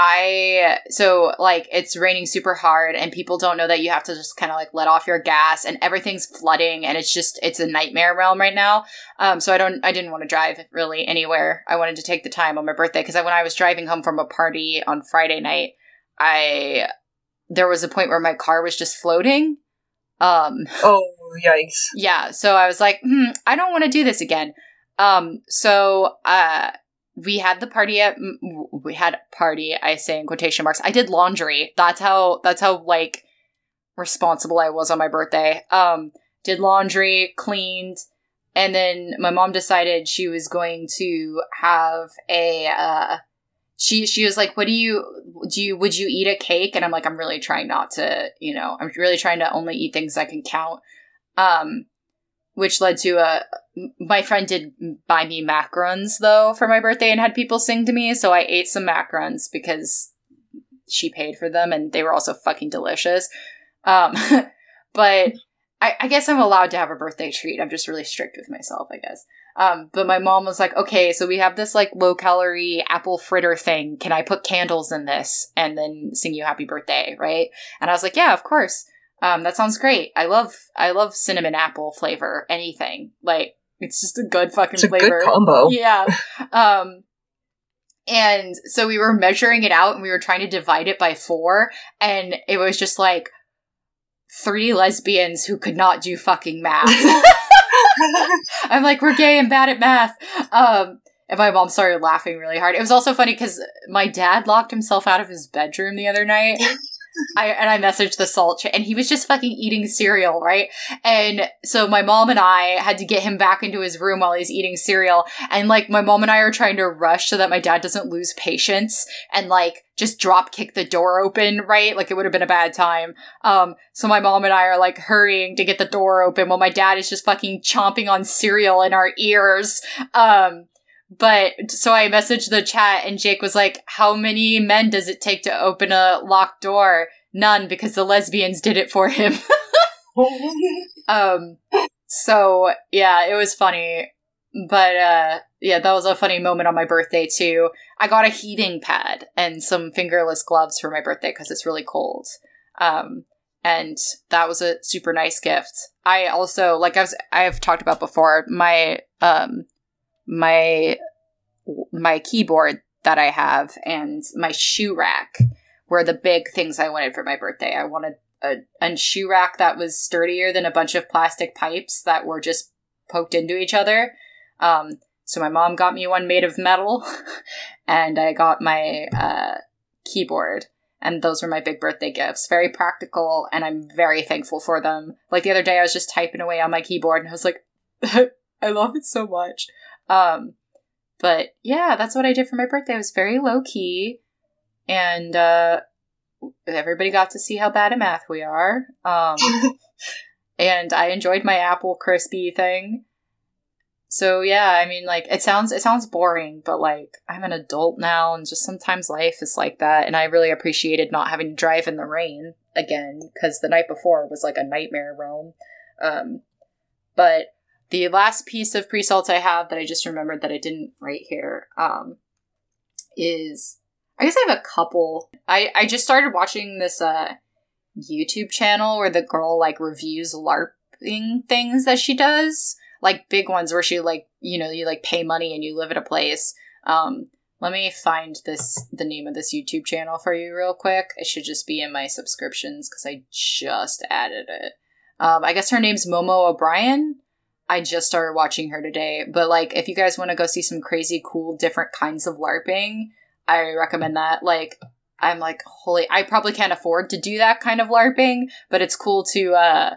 I so like it's raining super hard and people don't know that you have to just kind of like let off your gas and everything's flooding and it's just it's a nightmare realm right now. Um so I don't I didn't want to drive really anywhere. I wanted to take the time on my birthday cuz when I was driving home from a party on Friday night, I there was a point where my car was just floating. Um oh, yikes. yeah so i was like hmm, i don't want to do this again um so uh we had the party at we had party i say in quotation marks. I did laundry. That's how that's how like responsible i was on my birthday. Um did laundry cleaned and then my mom decided she was going to have a uh she she was like what do you do you would you eat a cake? And i'm like i'm really trying not to you know i'm really trying to only eat things i can count. Um which led to a my friend did buy me macarons though for my birthday and had people sing to me so i ate some macarons because she paid for them and they were also fucking delicious um but I, I guess i'm allowed to have a birthday treat i'm just really strict with myself i guess um, but my mom was like, okay, so we have this like low calorie apple fritter thing. Can I put candles in this and then sing you happy birthday? Right. And I was like, yeah, of course. Um, that sounds great. I love, I love cinnamon apple flavor, anything. Like, it's just a good fucking It's a flavor. good combo. Yeah. Um, and so we were measuring it out and we were trying to divide it by four. And it was just like three lesbians who could not do fucking math. I'm like, we're gay and bad at math. Um, and my mom started laughing really hard. It was also funny because my dad locked himself out of his bedroom the other night. I and I messaged the salt and he was just fucking eating cereal, right? And so my mom and I had to get him back into his room while he's eating cereal. And like my mom and I are trying to rush so that my dad doesn't lose patience and like just drop kick the door open, right? Like it would have been a bad time. Um, so my mom and I are like hurrying to get the door open while my dad is just fucking chomping on cereal in our ears. Um, but so I messaged the chat and Jake was like, How many men does it take to open a locked door? None because the lesbians did it for him. um, so yeah, it was funny. But uh, yeah, that was a funny moment on my birthday too. I got a heating pad and some fingerless gloves for my birthday because it's really cold. Um, and that was a super nice gift. I also, like I was, I've talked about before, my um, my my keyboard that I have and my shoe rack were the big things I wanted for my birthday. I wanted a, a shoe rack that was sturdier than a bunch of plastic pipes that were just poked into each other. Um, so my mom got me one made of metal, and I got my uh, keyboard. And those were my big birthday gifts. Very practical, and I'm very thankful for them. Like the other day, I was just typing away on my keyboard, and I was like, I love it so much. Um, but yeah, that's what I did for my birthday. It was very low key, and uh, everybody got to see how bad at math we are. Um, and I enjoyed my apple crispy thing. So yeah, I mean, like it sounds it sounds boring, but like I'm an adult now, and just sometimes life is like that. And I really appreciated not having to drive in the rain again because the night before was like a nightmare realm. Um, but the last piece of pre-salt I have that I just remembered that I didn't write here um, is I guess I have a couple. I I just started watching this uh YouTube channel where the girl like reviews LARPing things that she does, like big ones where she like you know you like pay money and you live at a place. Um, let me find this the name of this YouTube channel for you real quick. It should just be in my subscriptions because I just added it. Um, I guess her name's Momo O'Brien. I just started watching her today, but like if you guys want to go see some crazy cool different kinds of LARPing, I recommend that. Like I'm like, holy I probably can't afford to do that kind of LARPing, but it's cool to uh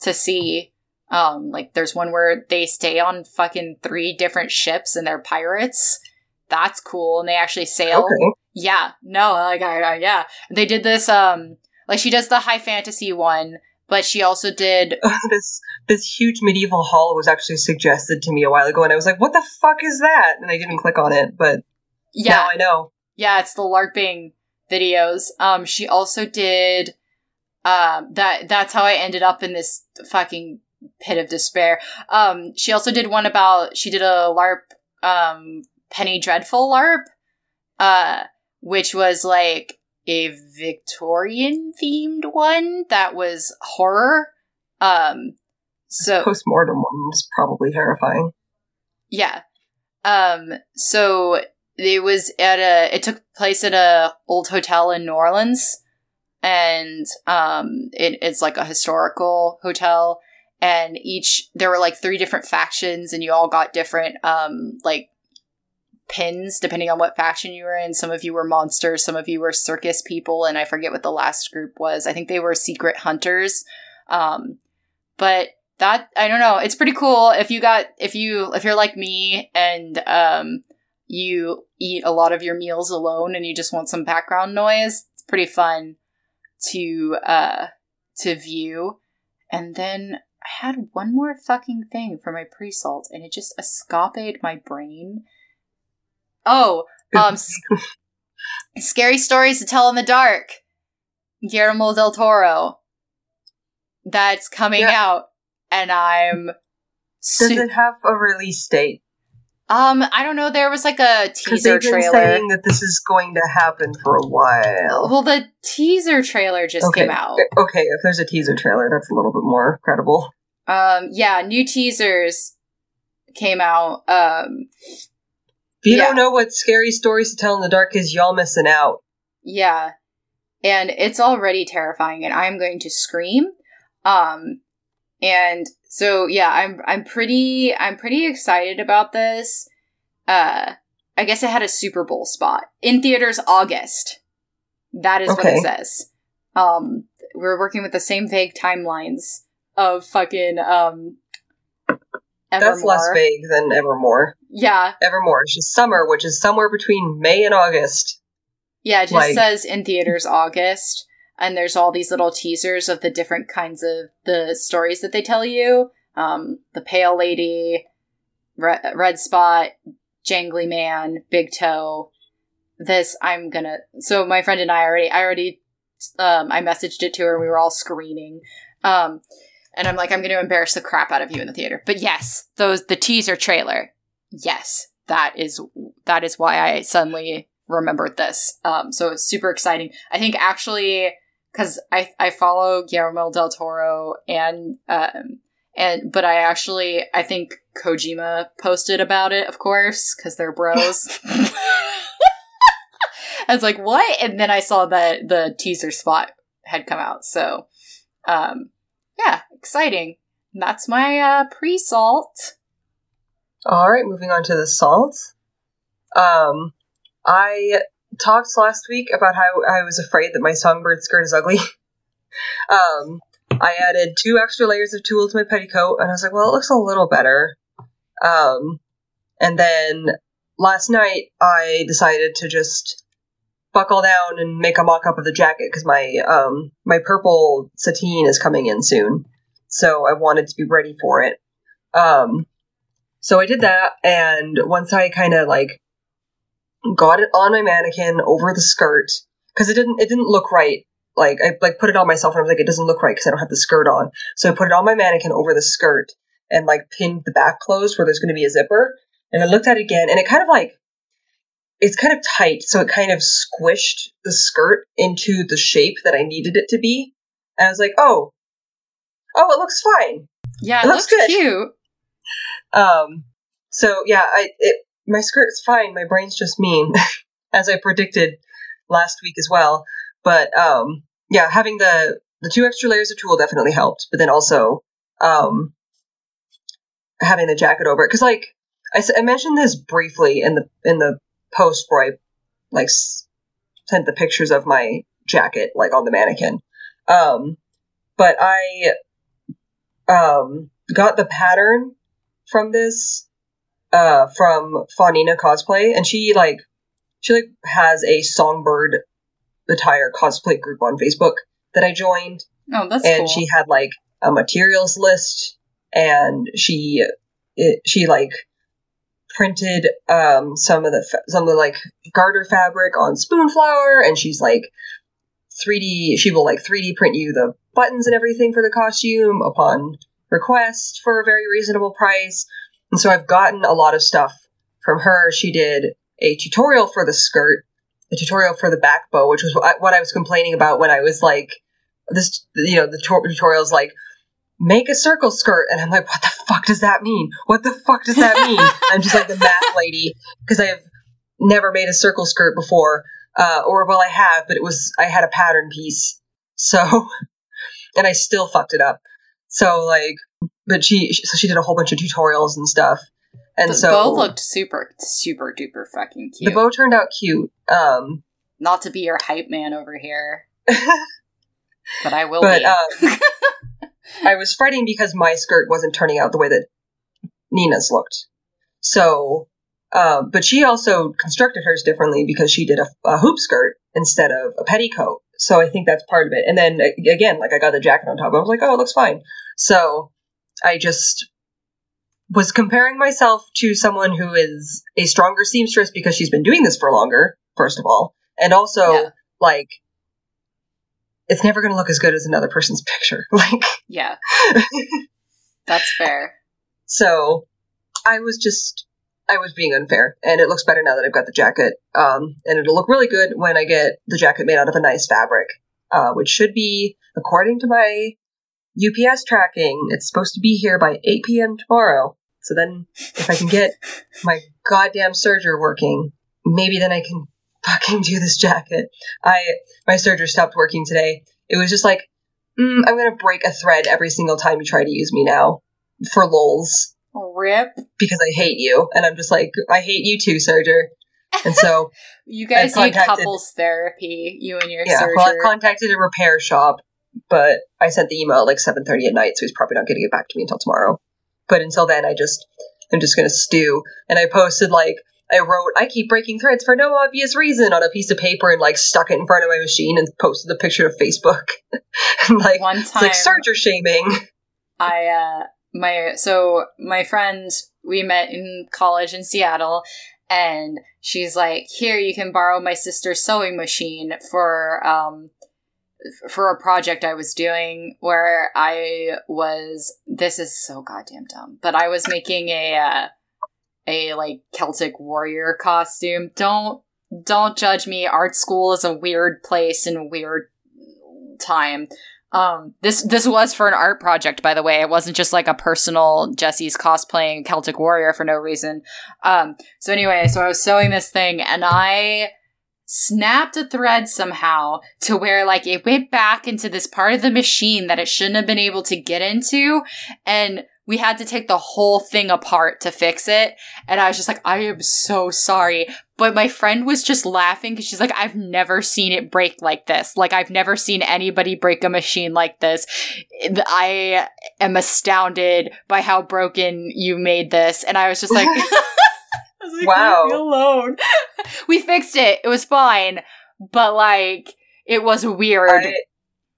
to see Um, like there's one where they stay on fucking three different ships and they're pirates. That's cool, and they actually sail. Okay. Yeah, no, like I, I yeah, they did this. Um, like she does the high fantasy one, but she also did. this this huge medieval hall was actually suggested to me a while ago, and I was like, "What the fuck is that?" And I didn't click on it, but Yeah, now I know. yeah, it's the LARPing videos. Um, she also did. Um, that that's how I ended up in this fucking pit of despair. Um, she also did one about she did a LARP, um, Penny Dreadful LARP, uh, which was like a Victorian themed one that was horror. Um, so Post mortem one was probably terrifying. yeah. Um, so it was at a, it took place at a old hotel in New Orleans. And, um, it, it's like a historical hotel. And each, there were like three different factions and you all got different, um, like pins depending on what faction you were in. Some of you were monsters, some of you were circus people. And I forget what the last group was. I think they were secret hunters. Um, but that I don't know. It's pretty cool if you got if you if you're like me and um you eat a lot of your meals alone and you just want some background noise. It's pretty fun to uh to view. And then I had one more fucking thing for my pre-salt and it just escaped my brain. Oh, um scary stories to tell in the dark. Guillermo del Toro. That's coming Yeah. out and I'm Does su- it have a release date? um I don't know there was like a teaser they've been trailer. saying that this is going to happen for a while. Well, the teaser trailer just okay. came out. Okay, if there's a teaser trailer, that's a little bit more credible. Um yeah, new teasers came out. Um If you Yeah. don't know what scary stories to tell in the dark is, y'all missing out. yeah. And it's already terrifying and I'm going to scream. Um and so yeah, I'm I'm pretty I'm pretty excited about this. Uh I guess it had a Super Bowl spot in theaters August. That is what it says. Um we're working with the same vague timelines of fucking um That's less vague than Evermore. Yeah, Evermore It's just summer, which is somewhere between May and August. Yeah, it just Like- says in theaters August, and there's all these little teasers of the different kinds of the stories that they tell you. Um, the Pale Lady, Red, Red Spot, Jangly Man, Big Toe. This I'm gonna. So my friend and I already, I already, um, I messaged it to her. We were all screaming. Um, and I'm like, I'm going to embarrass the crap out of you in the theater. But yes, those the teaser trailer. Yes, that is that is why I suddenly remembered this. Um, so it's super exciting. I think actually because I I follow Guillermo del Toro and um and but I actually I think Kojima posted about it, of course, because they're bros. I was like, what? And then I saw that the teaser spot had come out. So, um, yeah, exciting. That's my uh, pre-salt. All right, moving on to the salt. Um, I talked last week about how I was afraid that my songbird skirt is ugly. um, I added two extra layers of tulle to my petticoat, and I was like, well, it looks a little better. Um, and then last night I decided to just buckle down and make a mock-up of the jacket because my um my purple sateen is coming in soon, so I wanted to be ready for it. Um, so I did that, and once I kind of like got it on my mannequin over the skirt, because it didn't it didn't look right. Like I like put it on myself, and I was like, it doesn't look right because I don't have the skirt on. So I put it on my mannequin over the skirt, and like pinned the back closed where there's going to be a zipper. And I looked at it again, and it kind of like it's kind of tight, so it kind of squished the skirt into the shape that I needed it to be. And I was like, oh, oh, it looks fine. Yeah, It it looks looks good. cute. Um, so yeah, I it my skirt's fine. My brain's just mean, as I predicted last week as well. But um, yeah, having the the two extra layers of tulle definitely helped. But then also um, having the jacket over it, because like I, I mentioned this briefly in the in the post where I like s- sent the pictures of my jacket like on the mannequin. Um, but I um got the pattern from this uh from Faunina cosplay and she like she like has a songbird attire cosplay group on Facebook that I joined Oh, that's and cool. she had like a materials list and she it, she like printed um some of the some of the like garter fabric on spoonflower and she's like 3D she will like 3D print you the buttons and everything for the costume upon request for a very reasonable price. And so I've gotten a lot of stuff from her. She did a tutorial for the skirt a tutorial for the back bow which was what I- was complaining about when I was like this you know the tu- tutorial's like make a circle skirt. And i'm like what the fuck does that mean? What the fuck does that mean? I'm just like the math lady because i have never made a circle skirt before uh, or well i have but it was i had a pattern piece. So and i still fucked it up. So like but she so she did a whole bunch of tutorials and stuff. And the so The bow looked super, super duper fucking cute. the bow turned out cute um Not to be your hype man over here, but I will but be. um I was fretting because my skirt wasn't turning out the way that Nina's looked. So, um, but she also constructed hers differently because she did a, a hoop skirt instead of a petticoat. So I think that's part of it. And then uh, again, like I got the jacket on top. I was like, oh, it looks fine. So I just was comparing myself to someone who is a stronger seamstress because she's been doing this for longer, first of all. And also, Yeah. like, it's never going to look as good as another person's picture. Like, yeah, that's fair. so I was just, I was being unfair. And it looks better now that I've got the jacket. Um, and it'll look really good when I get the jacket made out of a nice fabric, uh, which should be, according to my UPS tracking, it's supposed to be here by 8 p.m. tomorrow. So then, if I can get my goddamn serger working, maybe then I can fucking do this jacket. I my serger stopped working today. It was just like, mm, I'm gonna break a thread every single time you try to use me now for lols Rip. because I hate you, and I'm just like, I hate you too, serger. And so, You guys need couples therapy. You and your yeah, surgeon. well, I've contacted a repair shop, but I sent the email at like 7:30 at night, so he's probably not going to get back to me until tomorrow. But until then, I just I'm just gonna stew. And I posted like I wrote, I keep breaking threads for no obvious reason on a piece of paper and like stuck it in front of my machine and posted the picture to Facebook. and like One time, like serger shaming. I uh my so my friend we met in college in Seattle and she's like here you can borrow my sister's sewing machine for um for a project I was doing where I was this is so goddamn dumb but I was making a uh, a like Celtic warrior costume don't don't judge me art school is a weird place and a weird time um, this this was for an art project, by the way. It wasn't just like a personal Jesse's cosplaying Celtic warrior for no reason. Um, so anyway, so I was sewing this thing and I snapped a thread somehow to where like it went back into this part of the machine that it shouldn't have been able to get into, and we had to take the whole thing apart to fix it. And I was just like, I am so sorry. But my friend was just laughing because she's like, I've never seen it break like this. Like, I've never seen anybody break a machine like this. I am astounded by how broken you made this. And I was just like, I was like, Wow. Alone. we fixed it. It was fine. But like, it was weird. I,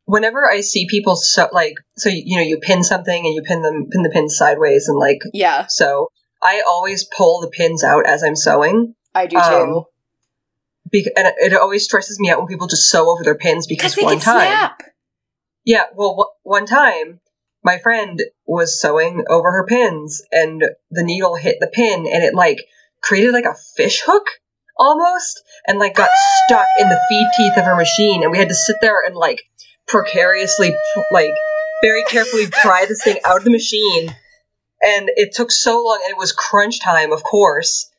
whenever I see people so like so you, know you pin something and you pin them pin the pins sideways and like yeah, so I always pull the pins out as I'm sewing. I do Um, too. Bec- and it, always stresses me out when people just sew over their pins because one time snap. Yeah, well, w- one time my friend was sewing over her pins and the needle hit the pin and it like created like a fish hook almost and like got stuck in the feed teeth of her machine and we had to sit there and like precariously like very carefully pry this thing out of the machine and it took so long and it was crunch time of course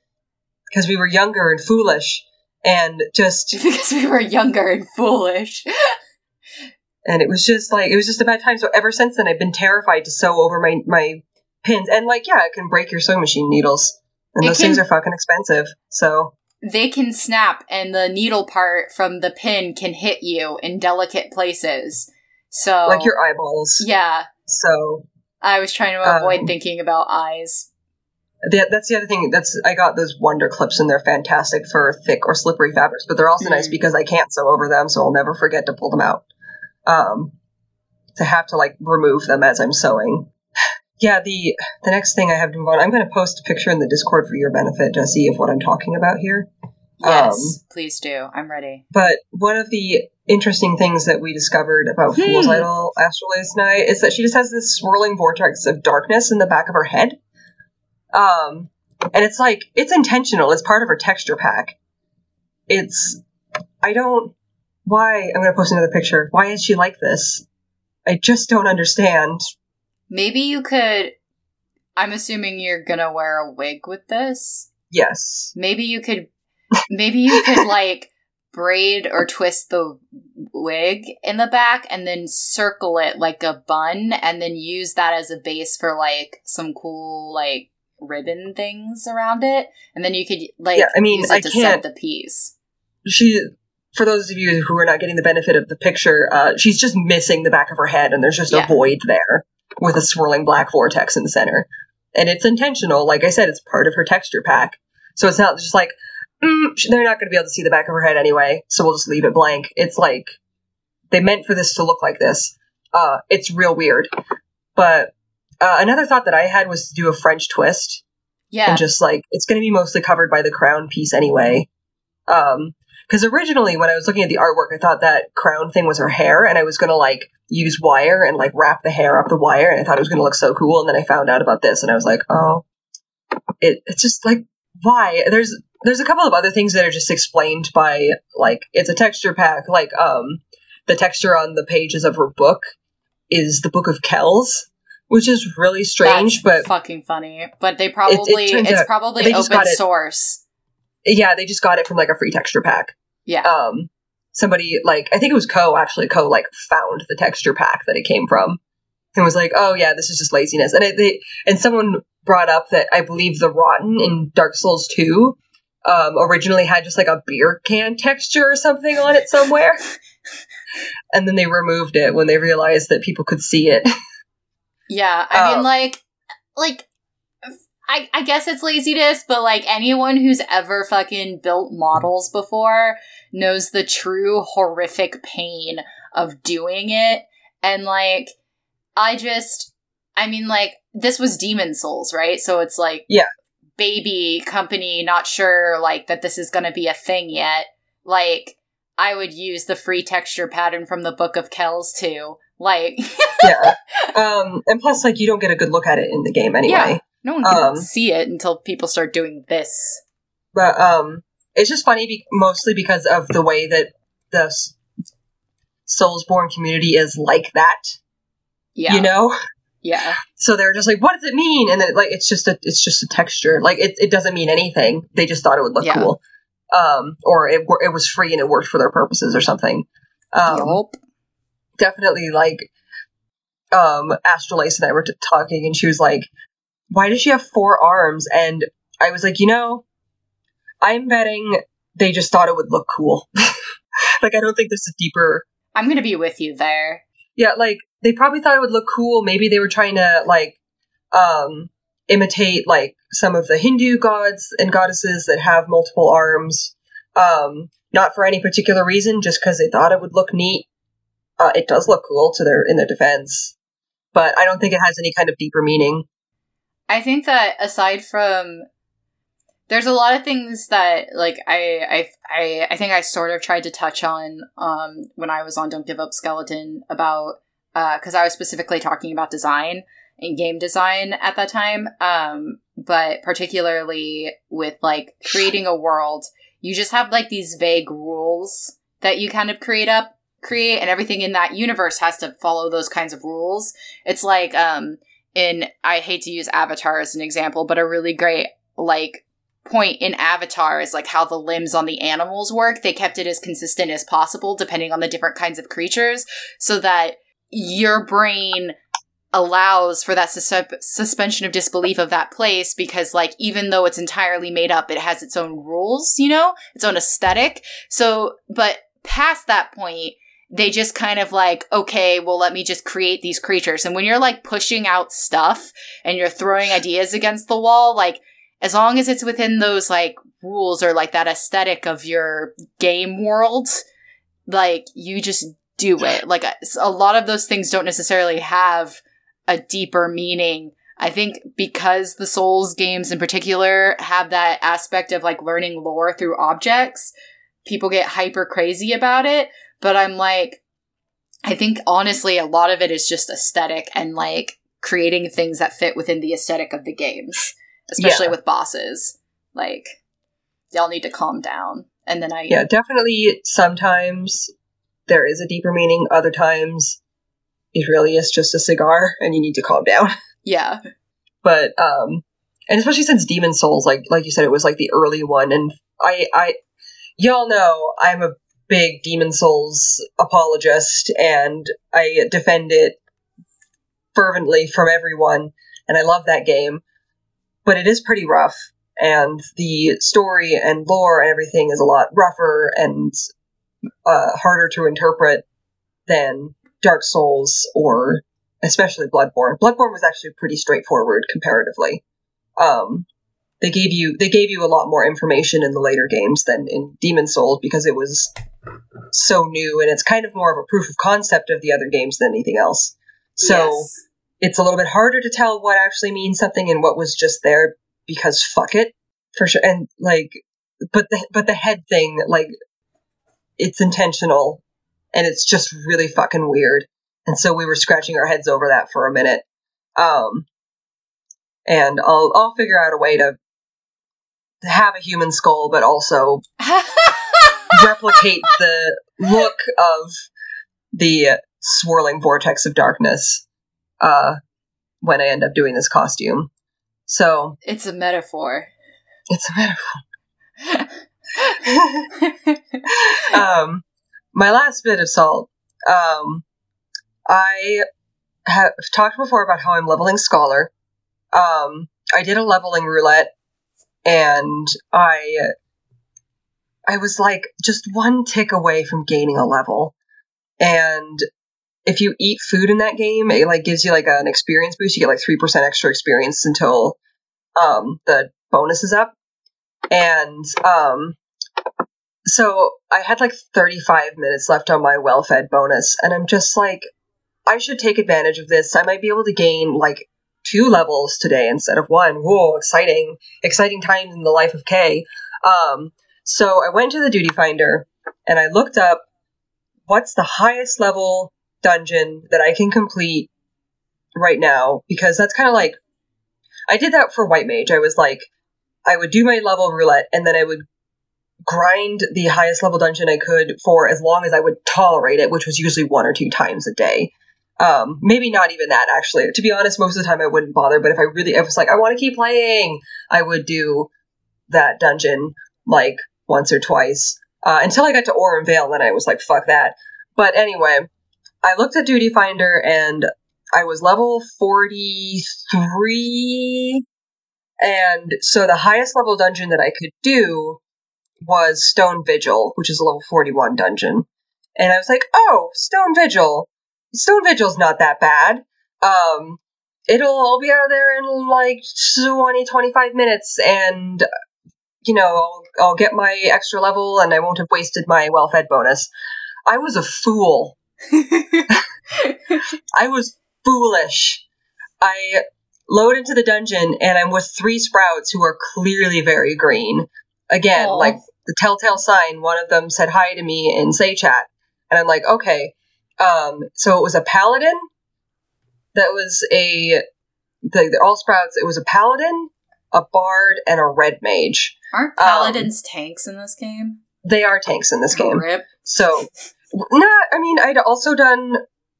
because we were younger and foolish and just because we were younger and foolish. and it was just like it was just a bad time. So ever since then, I've been terrified to sew over my my pins. And like, yeah, it can break your sewing machine needles, and It those can- things are fucking expensive. So they can snap and the needle part from the pin can hit you in delicate places. So like your eyeballs. yeah. So I was trying to avoid Um, thinking about eyes. The, that's the other thing. That's I got those Wonder clips, and they're fantastic for thick or slippery fabrics. But they're also nice Mm. because I can't sew over them, so I'll never forget to pull them out. Um, to have to like remove them as I'm sewing. Yeah, the the next thing I have to move on. I'm going to post a picture in the Discord for your benefit to see if what I'm talking about here. Yes, Um, please do. I'm ready. But one of the interesting things that we discovered about Fool's Hmm. Idol Astrolabe Night is that she just has this swirling vortex of darkness in the back of her head. Um, and it's like it's intentional. It's part of her texture pack. It's I don't why I'm gonna post another picture. Why is she like this? I just don't understand. Maybe you could. I'm assuming you're gonna wear a wig with this. Yes. Maybe you could. Maybe you could like braid or twist the wig in the back and then circle it like a bun and then use that as a base for like some cool like ribbon things around it and then you could like Yeah, I mean, use it I to can't- set the piece She for those of you who are not getting the benefit of the picture, uh, she's just missing the back of her head and there's just Yeah. a void there with a swirling black vortex in the center. And it's intentional. Like I said, it's part of her texture pack. So it's not just like, mm, they're not going to be able to see the back of her head anyway, so we'll just leave it blank. It's like, they meant for this to look like this. Uh, it's real weird. But uh, another thought that I had was to do a French twist yeah and just like it's going to be mostly covered by the crown piece anyway. Um, because originally when I was looking at the artwork, I thought that crown thing was her hair, and I was going to like use wire and like wrap the hair up the wire, and I thought it was going to look so cool. And then I found out about this, and I was like, oh, it it's just like why? There's there's a couple of other things that are just explained by like it's a texture pack, like um the texture on the pages of her book is the book of Kells. Which is really strange, That's but fucking funny but they probably turns it's out probably open source yeah, they just got it from like a free texture pack. yeah Um, somebody like I think it was Co actually Co like found the texture pack that it came from and was like, oh yeah, this is just laziness. And it, they and someone brought up that I believe the rotten in Dark Souls two. Um, originally had just like a beer can texture or something on it somewhere, and then they removed it when they realized that people could see it. Yeah, I Oh. mean, like, like, I I guess it's laziness, but like anyone who's ever fucking built models before knows the true horrific pain of doing it, and like, I just, I mean, like, this was Demon Souls, right? So it's like, Yeah. baby company, not sure like that this is gonna be a thing yet. Like, I would use the free texture pattern from the Book of Kells too. Like, yeah, um, and plus like you don't get a good look at it in the game anyway. Yeah. No one can Um, see it until people start doing this. but um it's just funny be- mostly because of the way that the S- soulsborne community is like that Yeah. you know Yeah. so they're just like what does it mean and then like it's just a it's just a texture like it, it doesn't mean anything they just thought it would look Yeah. cool um or it, it was free and it worked for their purposes or something um Yup. definitely like um astrolace and i were t- talking and she was like why does she have four arms? And i was like you know i'm betting they just thought it would look cool. Like i don't think there's a deeper I'm gonna be with you there. yeah like they probably thought it would look cool. Maybe they were trying to like um imitate like some of the hindu gods and goddesses that have multiple arms. Um not for any particular reason just because they thought it would look neat. Uh, it does look cool to their in their defense. But i don't think it has any kind of deeper meaning I think that aside from there's a lot of things that like I I I, I think I sort of tried to touch on um when I was on Don't Give Up Skeleton about uh because I was specifically talking about design and game design at that time. Um but particularly with like creating a world, you just have like these vague rules that you kind of create up create and everything in that universe has to follow those kinds of rules. It's like um in I hate to use Avatar as an example, but a really great like point in Avatar is like how the limbs on the animals work. They kept it as consistent as possible depending on the different kinds of creatures so that your brain allows for that sus- suspension of disbelief of that place because like even though it's entirely made up it has its own rules you know its own aesthetic so but past that point they just kind of like, okay, well, let me just create these creatures. And when you're like pushing out stuff and you're throwing ideas against the wall, like, as long as it's within those like rules or like that aesthetic of your game world, like, you just do it. Like, a lot of those things don't necessarily have a deeper meaning. I think because the Souls games in particular have that aspect of like learning lore through objects, people get hyper crazy about it. But I'm like, I think honestly, a lot of it is just aesthetic and like creating things that fit within the aesthetic of the games, especially Yeah. with bosses. Like, y'all need to calm down. And then I, Yeah, definitely sometimes there is a deeper meaning, other times it really is just a cigar and you need to calm down. yeah, But um and especially since Demon's Souls, like like you said, it was like the early one and I I y'all know I'm a big Demon's Souls apologist and I defend it fervently from everyone and I love that game. But it is pretty rough and the story and lore and everything is a lot rougher and uh, harder to interpret than Dark Souls or especially Bloodborne. Bloodborne was actually pretty straightforward comparatively. Um, they gave you they gave you a lot more information in the later games than in Demon's Souls because it was so new and it's kind of more of a proof of concept of the other games than anything else. So Yes. it's a little bit harder to tell what actually means something and what was just there because fuck it for sure and like but the but the head thing like it's intentional and it's just really fucking weird and so we were scratching our heads over that for a minute um and I'll I'll figure out a way to have a human skull but also replicate the look of the swirling vortex of darkness uh, when I end up doing this costume. So it's a metaphor. it's a metaphor. um, my last bit of salt. Um, I have talked before about how I'm leveling scholar. Um, I did a leveling roulette, and I I was like just one tick away from gaining a level. And if you eat food in that game, it like gives you like an experience boost. You get like three percent extra experience until um, the bonus is up. And um, so I had like 35 minutes left on my well fed bonus, and I'm just like, I should take advantage of this. I might be able to gain like two levels today instead of one. Whoa, exciting, exciting times in the life of Kay. Um, so I went to the duty finder and I looked up what's the highest level dungeon that I can complete right now because that's kind of like I did that for White Mage. I was like, I would do my level roulette and then I would grind the highest level dungeon I could for as long as I would tolerate it, which was usually one or two times a day. Um, maybe not even that actually. To be honest, most of the time I wouldn't bother, but if I really I was like, I want to keep playing, I would do that dungeon like once or twice. Uh, until I got to Aurum Vale, then I was like, fuck that. But anyway, I looked at Duty Finder and I was level 43. And so the highest level dungeon that I could do was Stone Vigil, which is a level 41 dungeon. And I was like, oh, Stone Vigil. Stone Vigil's not that bad. Um, it'll all be out of there in like 20, 25 minutes, and, you know, I'll, I'll get my extra level and I won't have wasted my well fed bonus. I was a fool. I was foolish. I load into the dungeon and I'm with three sprouts who are clearly very green. Again, Aw. like the telltale sign, one of them said hi to me in say chat. And I'm like, okay. Um, so it was a paladin that was a the, the all sprouts, it was a paladin, a bard, and a red mage. Aren't paladins tanks in this game? They are tanks in this game. Rip. So, not. I mean, I'd also done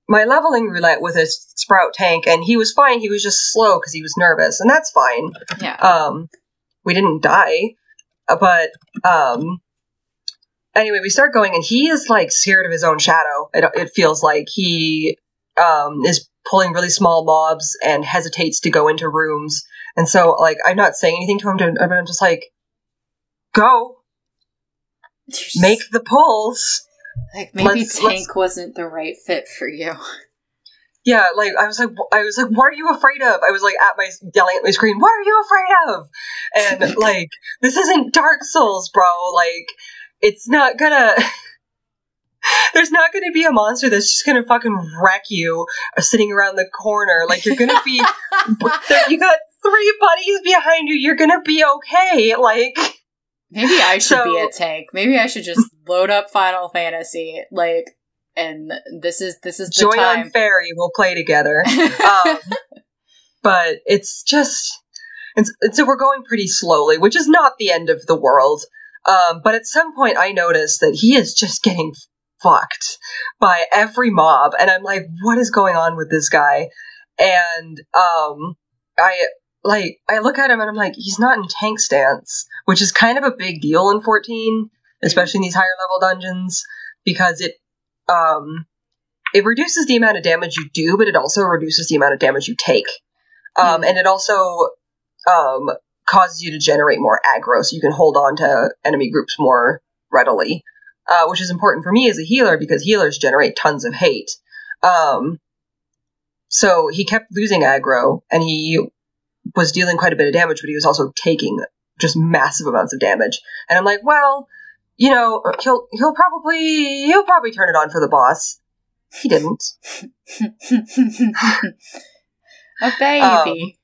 my leveling roulette with a sprout tank, and he was fine. He was just slow because he was nervous, and that's fine. Yeah. Um, we didn't die, uh, but um, anyway, we start going, and he is like scared of his own shadow. It, it feels like he um is pulling really small mobs and hesitates to go into rooms, and so like I'm not saying anything to him. To, I'm just like, go make the pulls. Like maybe Let's- Tank let's- wasn't the right fit for you. Yeah, like I was like, I was like, what are you afraid of? I was like at my yelling at my screen, what are you afraid of? And like, this isn't Dark Souls, bro. Like, it's not gonna. There's not gonna be a monster that's just gonna fucking wreck you uh, sitting around the corner. Like you're gonna be, you got three buddies behind you. You're gonna be okay. Like, Maybe I should be a tank. Maybe I should just load up Final Fantasy, like, and this is this is the Joy time. on Fairy will play together. um, but it's just and so we're going pretty slowly which is not the end of the world um, but at some point i noticed that he is just getting fucked by every mob and i'm like what is going on with this guy and um, i like i look at him and i'm like he's not in tank stance which is kind of a big deal in 14 especially in these higher level dungeons because it um it reduces the amount of damage you do, but it also reduces the amount of damage you take. Um, Mm. And it also um, causes you to generate more aggro, so you can hold on to enemy groups more readily, uh, which is important for me as a healer because healers generate tons of hate. Um, so he kept losing aggro, and he was dealing quite a bit of damage, but he was also taking just massive amounts of damage. And I'm like, well, you know, he'll he'll probably he'll probably turn it on for the boss. He didn't. a baby.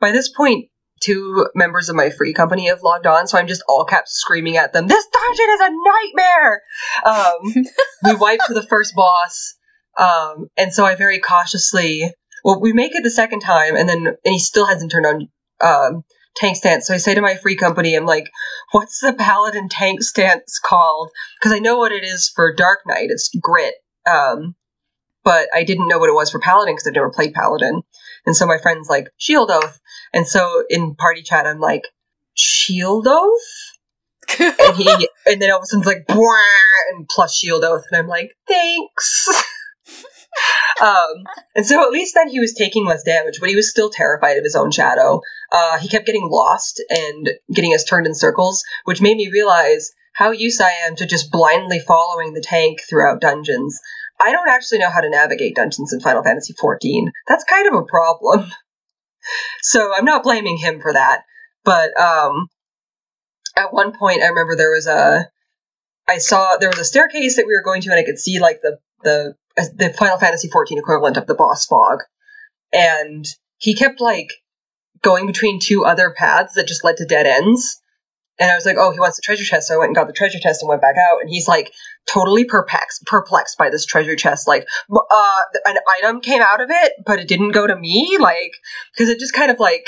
By this point, two members of my free company have logged on, so I'm just all caps screaming at them, This dungeon is a nightmare! Um, we wiped to the first boss, um, and so I very cautiously. Well, we make it the second time, and then and he still hasn't turned on um, tank stance. So I say to my free company, I'm like, "What's the paladin tank stance called?" Because I know what it is for Dark Knight. It's grit. Um, but I didn't know what it was for paladin because I've never played paladin. And so my friend's like, Shield Oath. And so in party chat, I'm like, Shield Oath? And he, and then all of a sudden it's like, and plus Shield Oath. And I'm like, thanks. um, and so at least then he was taking less damage, but he was still terrified of his own shadow. Uh, he kept getting lost and getting us turned in circles, which made me realize how used I am to just blindly following the tank throughout dungeons. I don't actually know how to navigate dungeons in Final Fantasy XIV. That's kind of a problem. So I'm not blaming him for that. But um, at one point, I remember there was a, I saw there was a staircase that we were going to, and I could see like the the the Final Fantasy XIV equivalent of the boss fog, and he kept like going between two other paths that just led to dead ends. And I was like, oh, he wants the treasure chest. So I went and got the treasure chest and went back out. And he's like totally perplexed, perplexed by this treasure chest. Like, uh, an item came out of it, but it didn't go to me. Like, because it just kind of like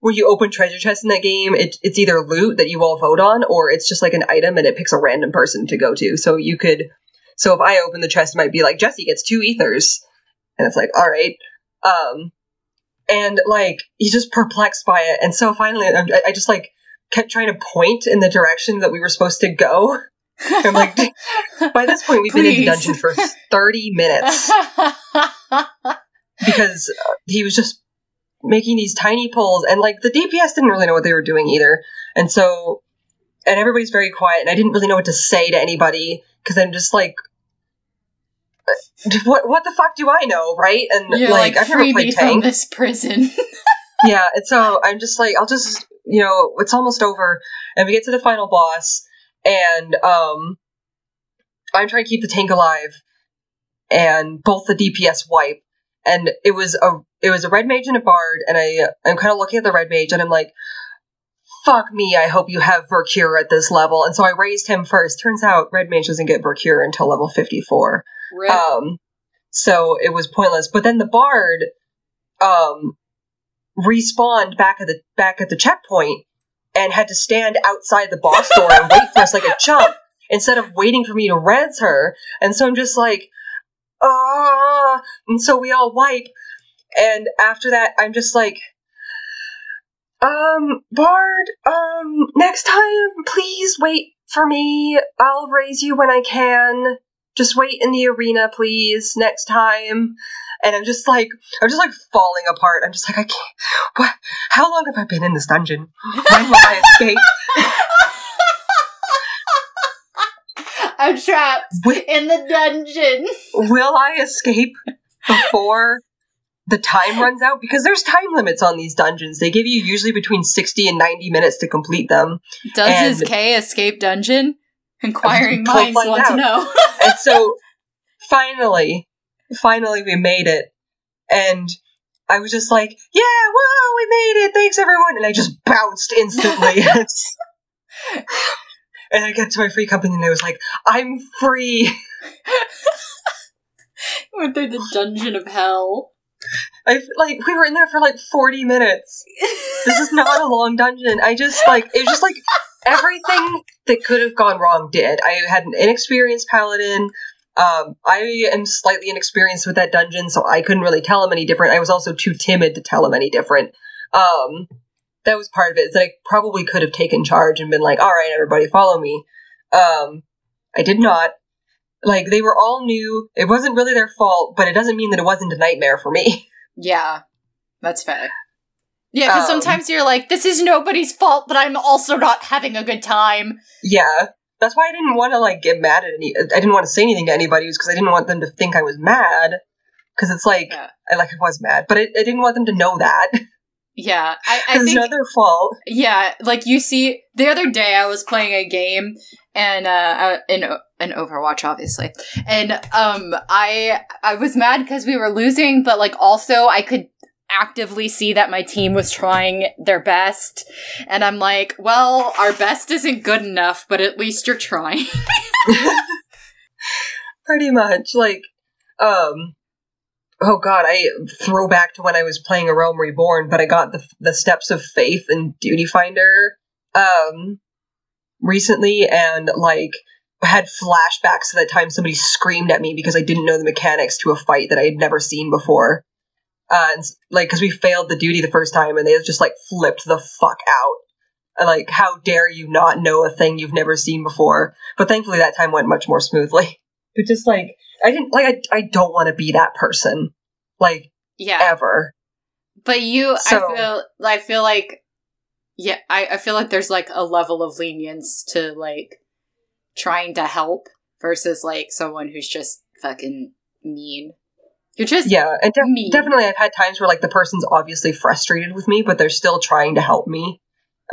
when you open treasure chests in that game, it, it's either loot that you all vote on, or it's just like an item and it picks a random person to go to. So you could, so if I open the chest, it might be like Jesse gets two ethers, and it's like, all right. Um, and like he's just perplexed by it, and so finally, I, I just like kept trying to point in the direction that we were supposed to go. I'm like, by this point, we've been in the dungeon for 30 minutes because he was just making these tiny pulls, and like the DPS didn't really know what they were doing either, and so, and everybody's very quiet, and I didn't really know what to say to anybody because I'm just like. What what the fuck do I know, right? And You're like, like, I've never played from tank. this prison. yeah, and so I'm just like, I'll just, you know, it's almost over, and we get to the final boss, and um, I'm trying to keep the tank alive, and both the DPS wipe, and it was a it was a red mage and a bard, and I I'm kind of looking at the red mage, and I'm like, fuck me, I hope you have Vercure at this level, and so I raised him first. Turns out red mage doesn't get Vercure until level 54. Rip. Um, so it was pointless. But then the bard, um, respawned back at the back at the checkpoint and had to stand outside the boss door and wait for us like a chump instead of waiting for me to res her. And so I'm just like, ah. And so we all wipe. And after that, I'm just like, um, Bard, um, next time, please wait for me. I'll raise you when I can. Just wait in the arena, please, next time. And I'm just like, I'm just like falling apart. I'm just like, I can't. What? How long have I been in this dungeon? When will I escape? I'm trapped Wi- in the dungeon. Will I escape before the time runs out? Because there's time limits on these dungeons. They give you usually between 60 and 90 minutes to complete them. Does And- his K escape dungeon? Inquiring minds want to know. And so finally, finally we made it. And I was just like, yeah, whoa, we made it. Thanks everyone. And I just bounced instantly. and I get to my free company and I was like, I'm free. Went through the dungeon of hell. I like we were in there for like 40 minutes. This is not a long dungeon. I just like it was just like everything that could have gone wrong did. I had an inexperienced paladin. Um, I am slightly inexperienced with that dungeon, so I couldn't really tell him any different. I was also too timid to tell him any different. Um, that was part of it. Is that I probably could have taken charge and been like, "All right, everybody, follow me." Um, I did not. Like they were all new. It wasn't really their fault, but it doesn't mean that it wasn't a nightmare for me. Yeah, that's fair. Yeah, because Um, sometimes you're like, this is nobody's fault, but I'm also not having a good time. Yeah, that's why I didn't want to like get mad at any. I didn't want to say anything to anybody, because I didn't want them to think I was mad. Because it's like, Yeah. I like I was mad, but I, I didn't want them to know that. Yeah, I, I it's think not their fault. Yeah, like you see, the other day I was playing a game and uh in an Overwatch obviously. And um I I was mad cuz we were losing, but like also I could actively see that my team was trying their best. And I'm like, well, our best isn't good enough, but at least you're trying. Pretty much, like, um, oh god, I throw back to when I was playing A Realm Reborn, but I got the the Steps of Faith and Duty Finder, um, recently, and like had flashbacks to that time somebody screamed at me because I didn't know the mechanics to a fight that I had never seen before. Uh, and, like, because we failed the duty the first time, and they just like flipped the fuck out. And, like, how dare you not know a thing you've never seen before? But thankfully, that time went much more smoothly. But just like, I didn't like, I, I don't want to be that person, like yeah. ever. But you So- I feel I feel like yeah, I, I feel like there's like a level of lenience to like trying to help versus like someone who's just fucking mean. You're just Yeah, and def- mean. definitely, I've had times where like the person's obviously frustrated with me, but they're still trying to help me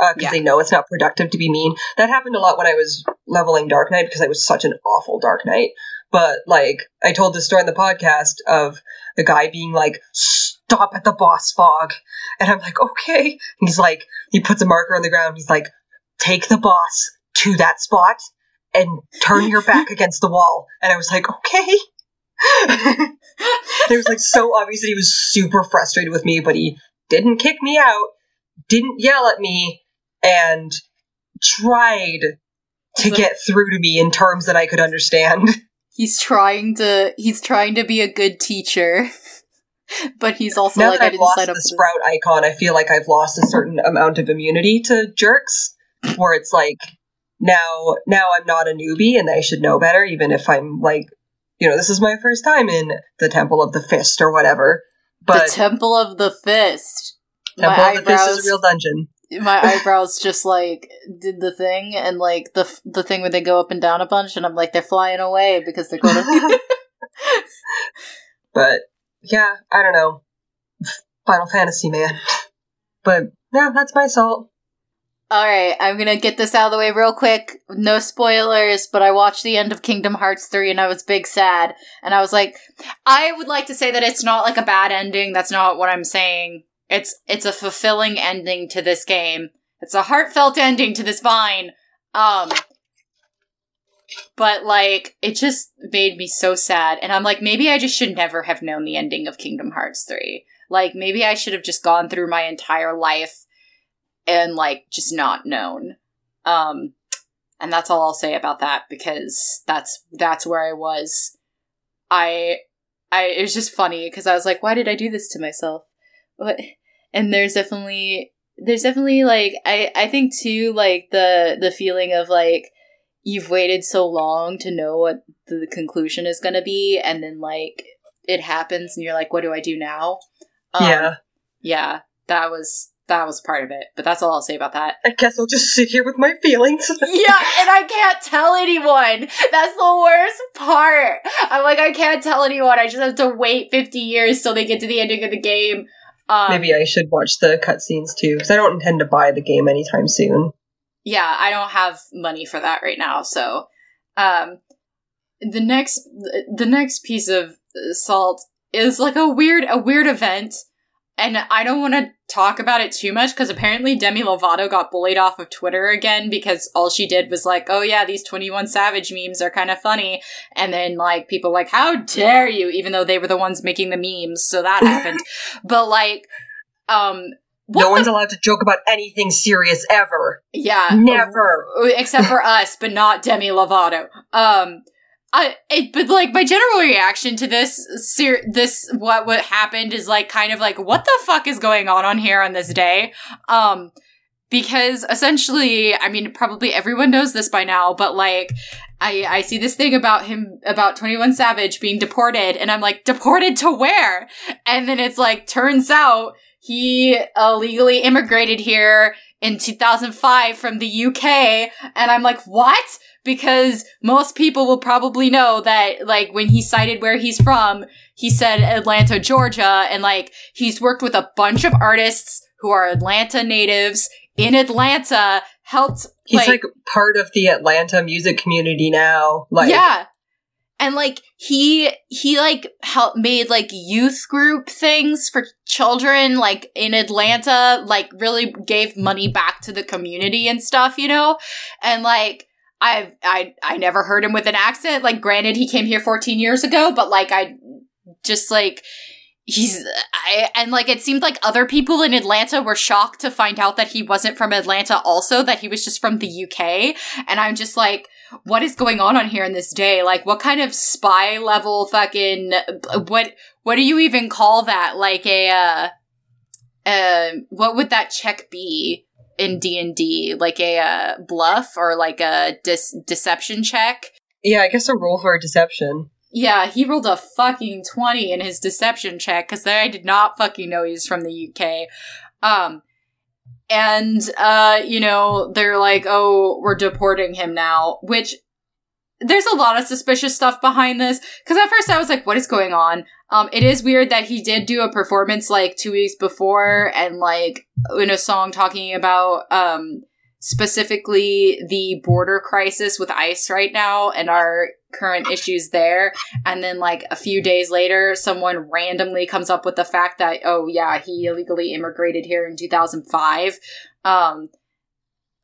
uh, because Yeah. they know it's not productive to be mean. That happened a lot when I was leveling Dark Knight because I was such an awful Dark Knight. But like, I told this story in the podcast of the guy being like, "Stop at the boss fog," and I'm like, "Okay." And he's like, he puts a marker on the ground. He's like, "Take the boss to that spot." And turn your back against the wall. And I was like, okay. it was like so obvious that he was super frustrated with me, but he didn't kick me out, didn't yell at me, and tried to like- get through to me in terms that I could understand. he's trying to he's trying to be a good teacher. but he's also now like I I've didn't the up for this. sprout icon, I feel like I've lost a certain amount of immunity to jerks, where it's like now now I'm not a newbie and I should know better, even if I'm like, you know, this is my first time in the Temple of the Fist or whatever. But the Temple of the Fist. Temple my of the Fist eyebrows is a real dungeon. my eyebrows just like did the thing and like the the thing where they go up and down a bunch and I'm like they're flying away because they're going to but yeah, I don't know. Final Fantasy, man. But yeah, that's my salt. All right, I'm to get this out of the way real quick. No spoilers, but I watched the end of Kingdom Hearts 3 and I was big sad. And I was like I would like to say that it's not like a bad ending. That's not what I'm saying. It's it's a fulfilling ending to this game. It's a heartfelt ending to this vine. Um but like it just made me so sad and i'm like maybe i just should never have known the ending of kingdom hearts 3 like maybe i should have just gone through my entire life and like just not known. Um and that's all i'll say about that because that's that's where i was. I i it was just funny because i was like why did i do this to myself? What and there's definitely there's definitely like i i think too like the the feeling of like you've waited so long to know what the conclusion is going to be and then like it happens and you're like what do i do now? Um, yeah. yeah that was that was part of it. But that's all I'll say about that. I guess I'll just sit here with my feelings. yeah, and I can't tell anyone. That's the worst part. I'm like, I can't tell anyone. I just have to wait 50 years till they get to the ending of the game. Um, Maybe I should watch the cutscenes too, because I don't intend to buy the game anytime soon. yeah, I don't have money for that right now. So, um, the next, the next piece of salt is like a weird, a weird event. And I don't want to talk about it too much because apparently Demi Lovato got bullied off of Twitter again because all she did was like, oh yeah, these 21 Savage memes are kind of funny. And then like people like, how dare you? Even though they were the ones making the memes. So that happened. but like, um, no the- one's allowed to joke about anything serious ever. yeah. Never. except for us, but not Demi Lovato. Um, I, it, but like my general reaction to this, ser- this what what happened is like kind of like what the fuck is going on on here on this day, um, because essentially, I mean, probably everyone knows this by now, but like. I, I see this thing about him about 21 Savage being deported and I'm like deported to where? And then it's like turns out he illegally immigrated here in 2005 from the UK and I'm like what? Because most people will probably know that like when he cited where he's from, he said Atlanta, Georgia and like he's worked with a bunch of artists who are Atlanta natives in Atlanta, helped He's like, part of the Atlanta music community now. Like, yeah. And like he he like helped made like youth group things for children like in Atlanta like really gave money back to the community and stuff, you know? And like I I I never heard him with an accent. Like granted he came here 14 years ago, but like I just like he's I, and like it seemed like other people in Atlanta were shocked to find out that he wasn't from Atlanta also that he was just from the UK and I'm just like what is going on on here in this day? Like what kind of spy level fucking what what do you even call that? Like a uh uh what would that check be in D&D like a uh, bluff or like a dis- deception check yeah, I guess a roll for a deception. yeah, he rolled a fucking 20 in his deception check because I did not fucking know he was from the UK. Um, and, uh, you know, they're like, oh, we're deporting him now, which there's a lot of suspicious stuff behind this. Cause at first I was like, what is going on? Um, it is weird that he did do a performance like two weeks before and like in a song talking about, um, specifically the border crisis with ICE right now and our current issues there. And then, like, a few days later, someone randomly comes up with the fact that, oh, yeah, he illegally immigrated here in 2005. Um,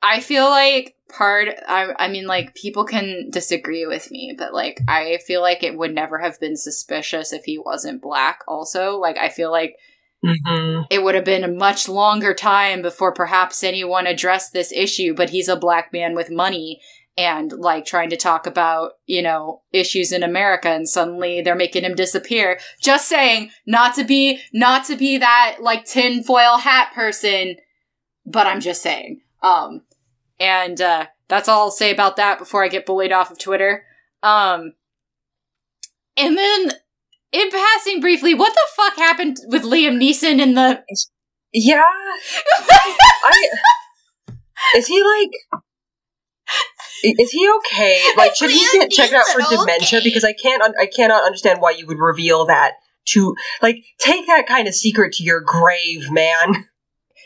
I feel like part, I, I mean, like, people can disagree with me, but, like, I feel like it would never have been suspicious if he wasn't black, also. Like, I feel like Mm-hmm. it would have been a much longer time before perhaps anyone addressed this issue, but he's a black man with money and like trying to talk about, you know, issues in America and suddenly they're making him disappear. Just saying, not to be, not to be that like tinfoil hat person, but I'm just saying. Um, and, uh, that's all I'll say about that before I get bullied off of Twitter. Um, and then in passing briefly, what the fuck happened with Liam Neeson in the Yeah. I, is he like. Is he okay? Like, should he get checked out for dementia? okay? Because I can't, un- I cannot understand why you would reveal that to, like, take that kind of secret to your grave, man.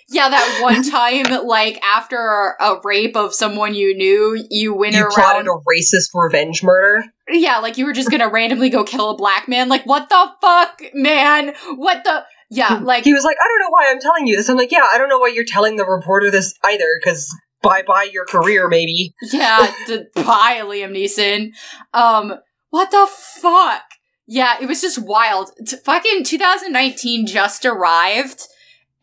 Yeah, that one time, like after a rape of someone you knew, you went You around. plotted a racist revenge murder. yeah, like you were just gonna randomly go kill a black man. Like, what the fuck, man? What the? Yeah, like he was like, I don't know why I'm telling you this. I'm like, yeah, I don't know why you're telling the reporter this either, because bye bye your career, maybe. Yeah, d- bye, Liam Neeson. Um, what the fuck? Yeah, it was just wild. T- fucking 2019 just arrived,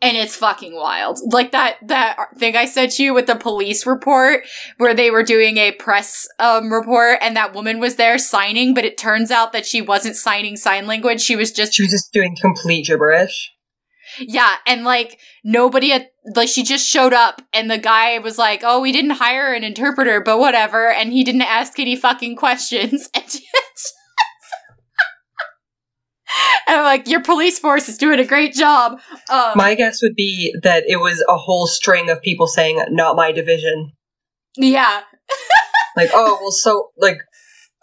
and it's fucking wild. Like that that thing I sent you with the police report where they were doing a press um report, and that woman was there signing, but it turns out that she wasn't signing sign language. She was just She was just doing complete gibberish. yeah, and like nobody had like she just showed up and the guy was like, "Oh, we didn't hire an interpreter, but whatever." And he didn't ask any fucking questions. And just and I'm like, your police force is doing a great job. Um, My guess would be that it was a whole string of people saying, not my division. yeah, Like, oh, well, so, like,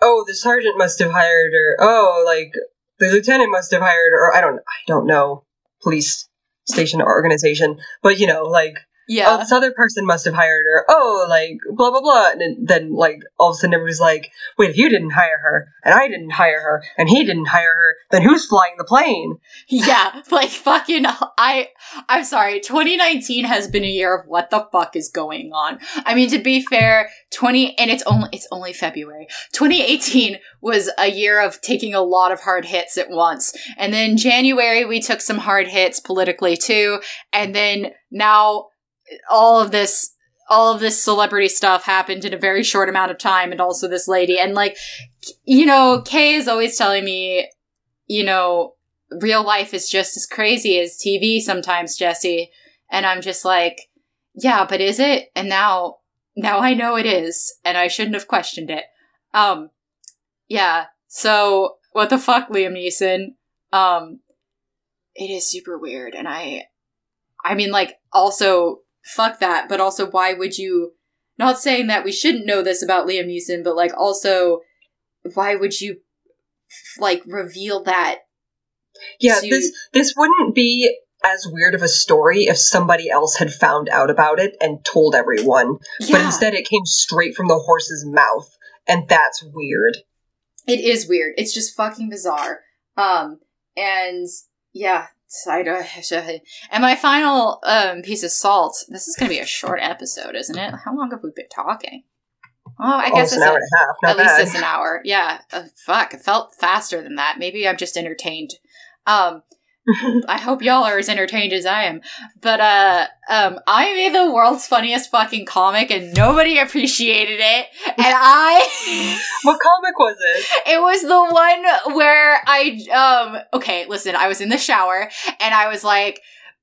oh, the sergeant must have hired her. Oh, like, the lieutenant must have hired her. Or I don't, I don't know, police station or organization. But, you know, like, oh, yeah. this other person must have hired her. Oh, like, blah, blah, blah. And then, then, like, all of a sudden everybody's like, wait, if you didn't hire her, and I didn't hire her, and he didn't hire her, then who's flying the plane? Yeah, like fucking I I'm sorry, 2019 has been a year of what the fuck is going on. I mean to be fair, 20 and it's only it's only February. 2018 was a year of taking a lot of hard hits at once. And then January we took some hard hits politically too, and then now all of this all of this celebrity stuff happened in a very short amount of time and also this lady and like you know, Kay is always telling me, you know, real life is just as crazy as TV sometimes, Jesse. And I'm just like, yeah, but is it? And now, now I know it is, and I shouldn't have questioned it. Um, yeah. So, what the fuck, Liam Neeson? Um, it is super weird, and I, I mean, like, also, fuck that, but also, why would you, not saying that we shouldn't know this about Liam Neeson, but like, also, why would you, like, reveal that Yeah, to- this this wouldn't be as weird of a story if somebody else had found out about it and told everyone. But instead it came straight from the horse's mouth. And that's weird. It is weird. It's just fucking bizarre. Um, and yeah, And my final um piece of salt. This is gonna be a short episode, isn't it? How long have we been talking? Oh, I Oh, guess it's an hour a- and a half. Not at least it's an hour. Yeah. Uh, fuck. It felt faster than that. Maybe I'm just entertained. Um, I hope y'all are as entertained as I am. But uh um I made the world's funniest fucking comic and nobody appreciated it. And I what comic was it? it was the one where I um okay, listen, I was in the shower and I was like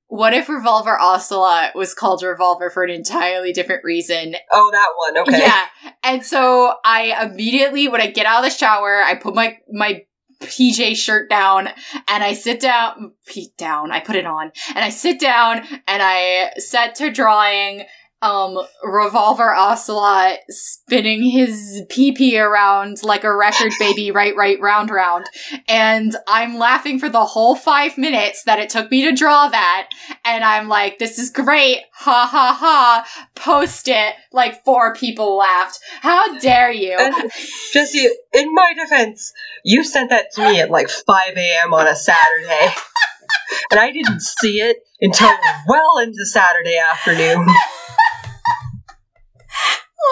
what if Revolver Ocelot was called Revolver for an entirely different reason? Oh, that one. Okay. Yeah. And so I immediately, when I get out of the shower, I put my, my PJ shirt down and I sit down, pe- down, I put it on and I sit down and I set to drawing, um, Revolver Ocelot spinning his pee-pee around like a record baby, right, right, round, round. And I'm laughing for the whole five minutes that it took me to draw that. And I'm like, this is great. Ha ha ha. Post it. Like four people laughed. How dare you? And Jesse, in my defense, you sent that to me at like 5 a.m. on a Saturday. and I didn't see it until well into Saturday afternoon.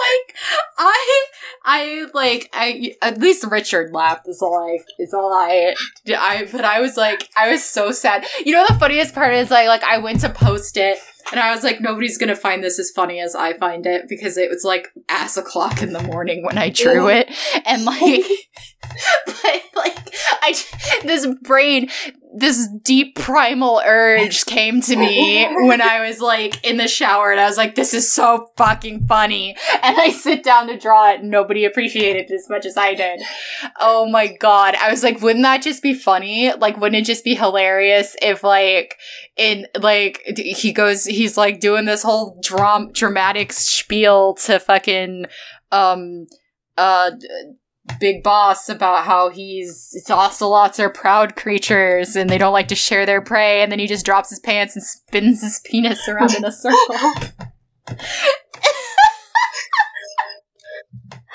Like I I like I at least Richard laughed is all I is all I I but I was like I was so sad. You know the funniest part is like like I went to post it and I was like nobody's gonna find this as funny as I find it because it was like ass o'clock in the morning when I drew it and like but like I this brain this deep primal urge came to me when I was like in the shower and I was like, this is so fucking funny. And I sit down to draw it and nobody appreciated it as much as I did. Oh my god. I was like, wouldn't that just be funny? Like, wouldn't it just be hilarious if like in like he goes he's like doing this whole dram- dramatic spiel to fucking um uh big boss about how he's ocelots are proud creatures and they don't like to share their prey and then he just drops his pants and spins his penis around in a circle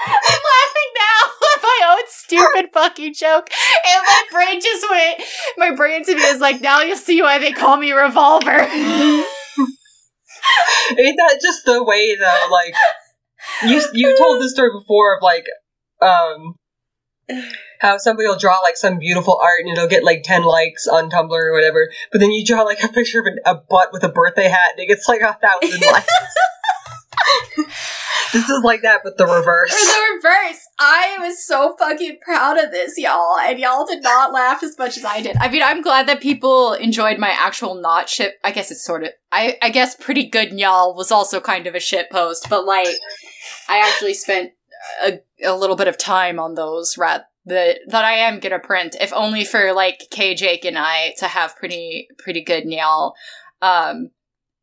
I'm laughing now at my own stupid fucking joke. And my brain just went, my brain to me is like, now you'll see why they call me Revolver. Ain't that just the way though? Like you you told this story before of like um how somebody will draw like some beautiful art and it'll get like ten likes on Tumblr or whatever, but then you draw like a picture of an, a butt with a birthday hat and it gets like a thousand likes. this is like that, but the reverse. Or the reverse. I was so fucking proud of this, y'all, and y'all did not laugh as much as I did. I mean, I'm glad that people enjoyed my actual not shit. I guess it's sort of. I I guess pretty good, y'all was also kind of a shit post, but like, I actually spent a, a little bit of time on those rat that that I am gonna print, if only for like K Jake and I to have pretty pretty good nail. Um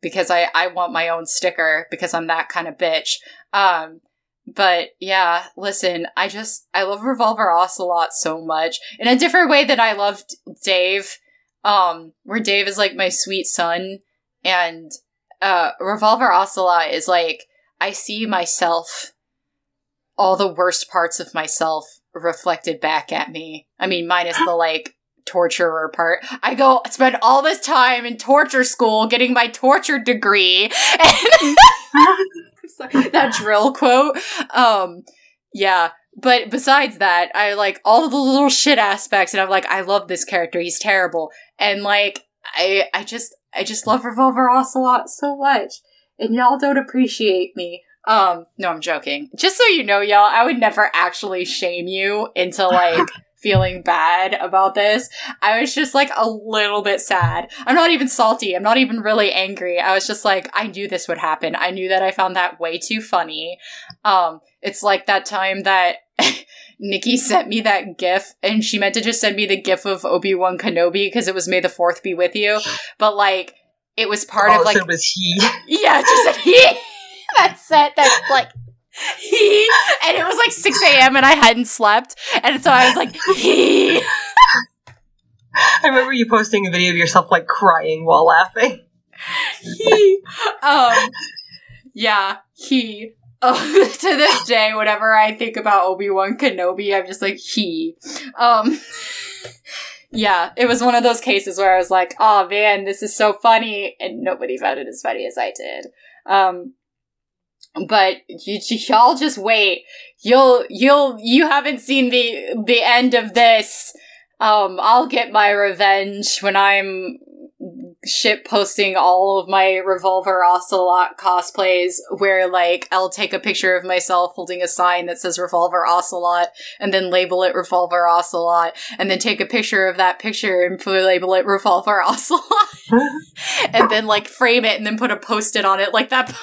because I, I want my own sticker because I'm that kind of bitch. Um but yeah, listen, I just I love Revolver Ocelot so much. In a different way that I loved Dave. Um, where Dave is like my sweet son and uh Revolver Ocelot is like I see myself all the worst parts of myself reflected back at me. I mean, minus the like torturer part. I go spend all this time in torture school getting my torture degree. And that drill quote. Um, yeah. But besides that, I like all the little shit aspects, and I'm like, I love this character. He's terrible, and like, I, I just, I just love Revolver Ocelot so much, and y'all don't appreciate me. Um, no, I'm joking. Just so you know, y'all, I would never actually shame you into like feeling bad about this. I was just like a little bit sad. I'm not even salty. I'm not even really angry. I was just like, I knew this would happen. I knew that I found that way too funny. Um, it's like that time that Nikki sent me that gif and she meant to just send me the gif of Obi-Wan Kenobi because it was May the 4th be with you. But like, it was part oh, of like. so it was he. Yeah, just said he. That's it. that like he and it was like 6 a.m and i hadn't slept and so i was like he I remember you posting a video of yourself like crying while laughing. he um yeah he oh, to this day whenever i think about obi-wan kenobi i'm just like he um yeah it was one of those cases where i was like oh man this is so funny and nobody found it as funny as i did um but you, y'all just wait. You'll you'll you haven't seen the the end of this. Um, I'll get my revenge when I'm ship posting all of my Revolver Ocelot cosplays where like I'll take a picture of myself holding a sign that says Revolver Ocelot and then label it Revolver Ocelot and then take a picture of that picture and label it Revolver Ocelot and then like frame it and then put a post-it on it like that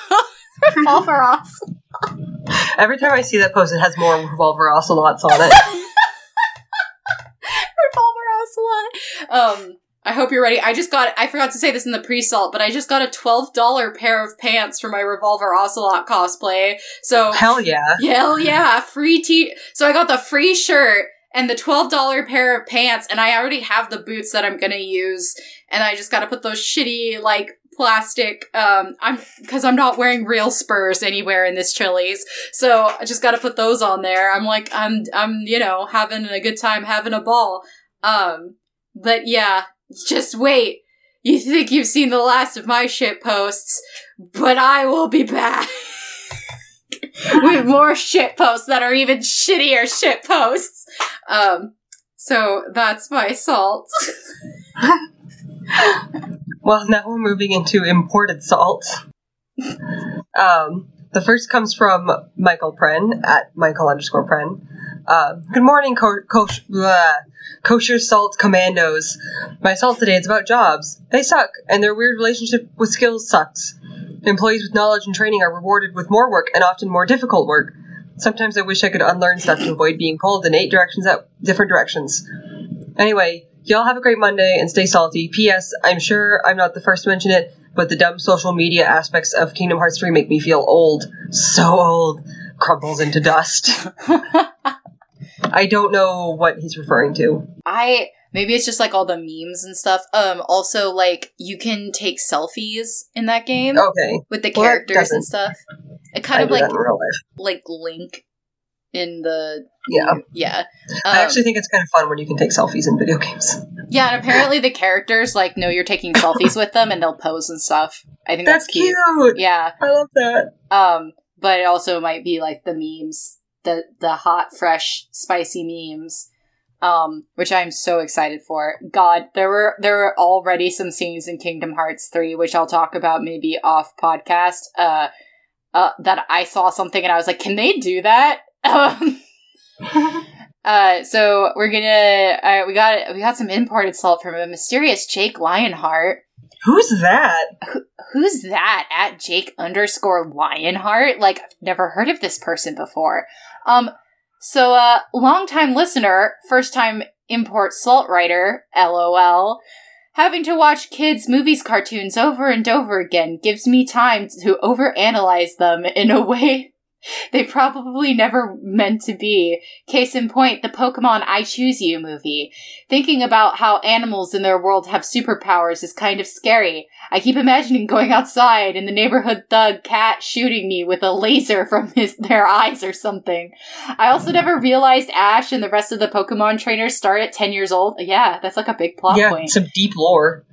Revolver Ocelot. Every time I see that post, it has more Revolver Ocelots on it. Revolver Ocelot. Um, I hope you're ready. I just got, I forgot to say this in the pre-salt, but I just got a $12 pair of pants for my Revolver Ocelot cosplay. So. Hell yeah. Hell yeah. Free t- So I got the free shirt and the $12 pair of pants, and I already have the boots that I'm gonna use, and I just gotta put those shitty, like, plastic um i'm because i'm not wearing real spurs anywhere in this chili's. So i just gotta put those on there. I'm like i'm i'm you know having a good time having a ball. Um but yeah just wait. You think you've seen the last of my shit posts but i will be back with more shit posts that are even shittier shit posts. Um so that's my salt Well, now we're moving into imported salt. Um, the first comes from Michael Pren at Michael underscore Pren. Uh, good morning, co- co- kosher salt commandos. My salt today is about jobs. They suck, and their weird relationship with skills sucks. Employees with knowledge and training are rewarded with more work and often more difficult work. Sometimes I wish I could unlearn stuff to avoid being pulled in eight directions at different directions. Anyway, Y'all have a great Monday and stay salty. P.S. I'm sure I'm not the first to mention it, but the dumb social media aspects of Kingdom Hearts 3 make me feel old. So old. Crumbles into dust. I don't know what he's referring to. I maybe it's just like all the memes and stuff. Um also like you can take selfies in that game Okay. with the Well, characters and stuff. It kind I of like that in real life. like Link in the Yeah. yeah. I Um, actually think it's kind of fun when you can take selfies in video games. yeah, and apparently the characters like know you're taking selfies with them and they'll pose and stuff. I think that's, That's cute. Yeah. I love that. Um, but it also might be like the memes, the the hot, fresh, spicy memes. Um, which I'm so excited for. God, there were there were already some scenes in Kingdom Hearts 3, which I'll talk about maybe off podcast, uh, uh that I saw something and I was like, can they do that? Um Uh, so we're gonna uh, we got we got some imported salt from a mysterious Jake Lionheart. Who's that? Who's that at Jake underscore Lionheart? Like, I've never heard of this person before. Um, So, a uh, longtime listener, first time import salt writer, lol. Having to watch kids' movies cartoons over and over again gives me time to overanalyze them in a way they probably never meant to be. Case in point, the Pokemon I Choose You movie. Thinking about how animals in their world have superpowers is kind of scary. I keep imagining going outside and the neighborhood thug cat shooting me with a laser from his their eyes or something. I also never realized Ash and the rest of the Pokemon trainers start at 10 years old. Yeah, that's like a big plot yeah, point. some deep lore.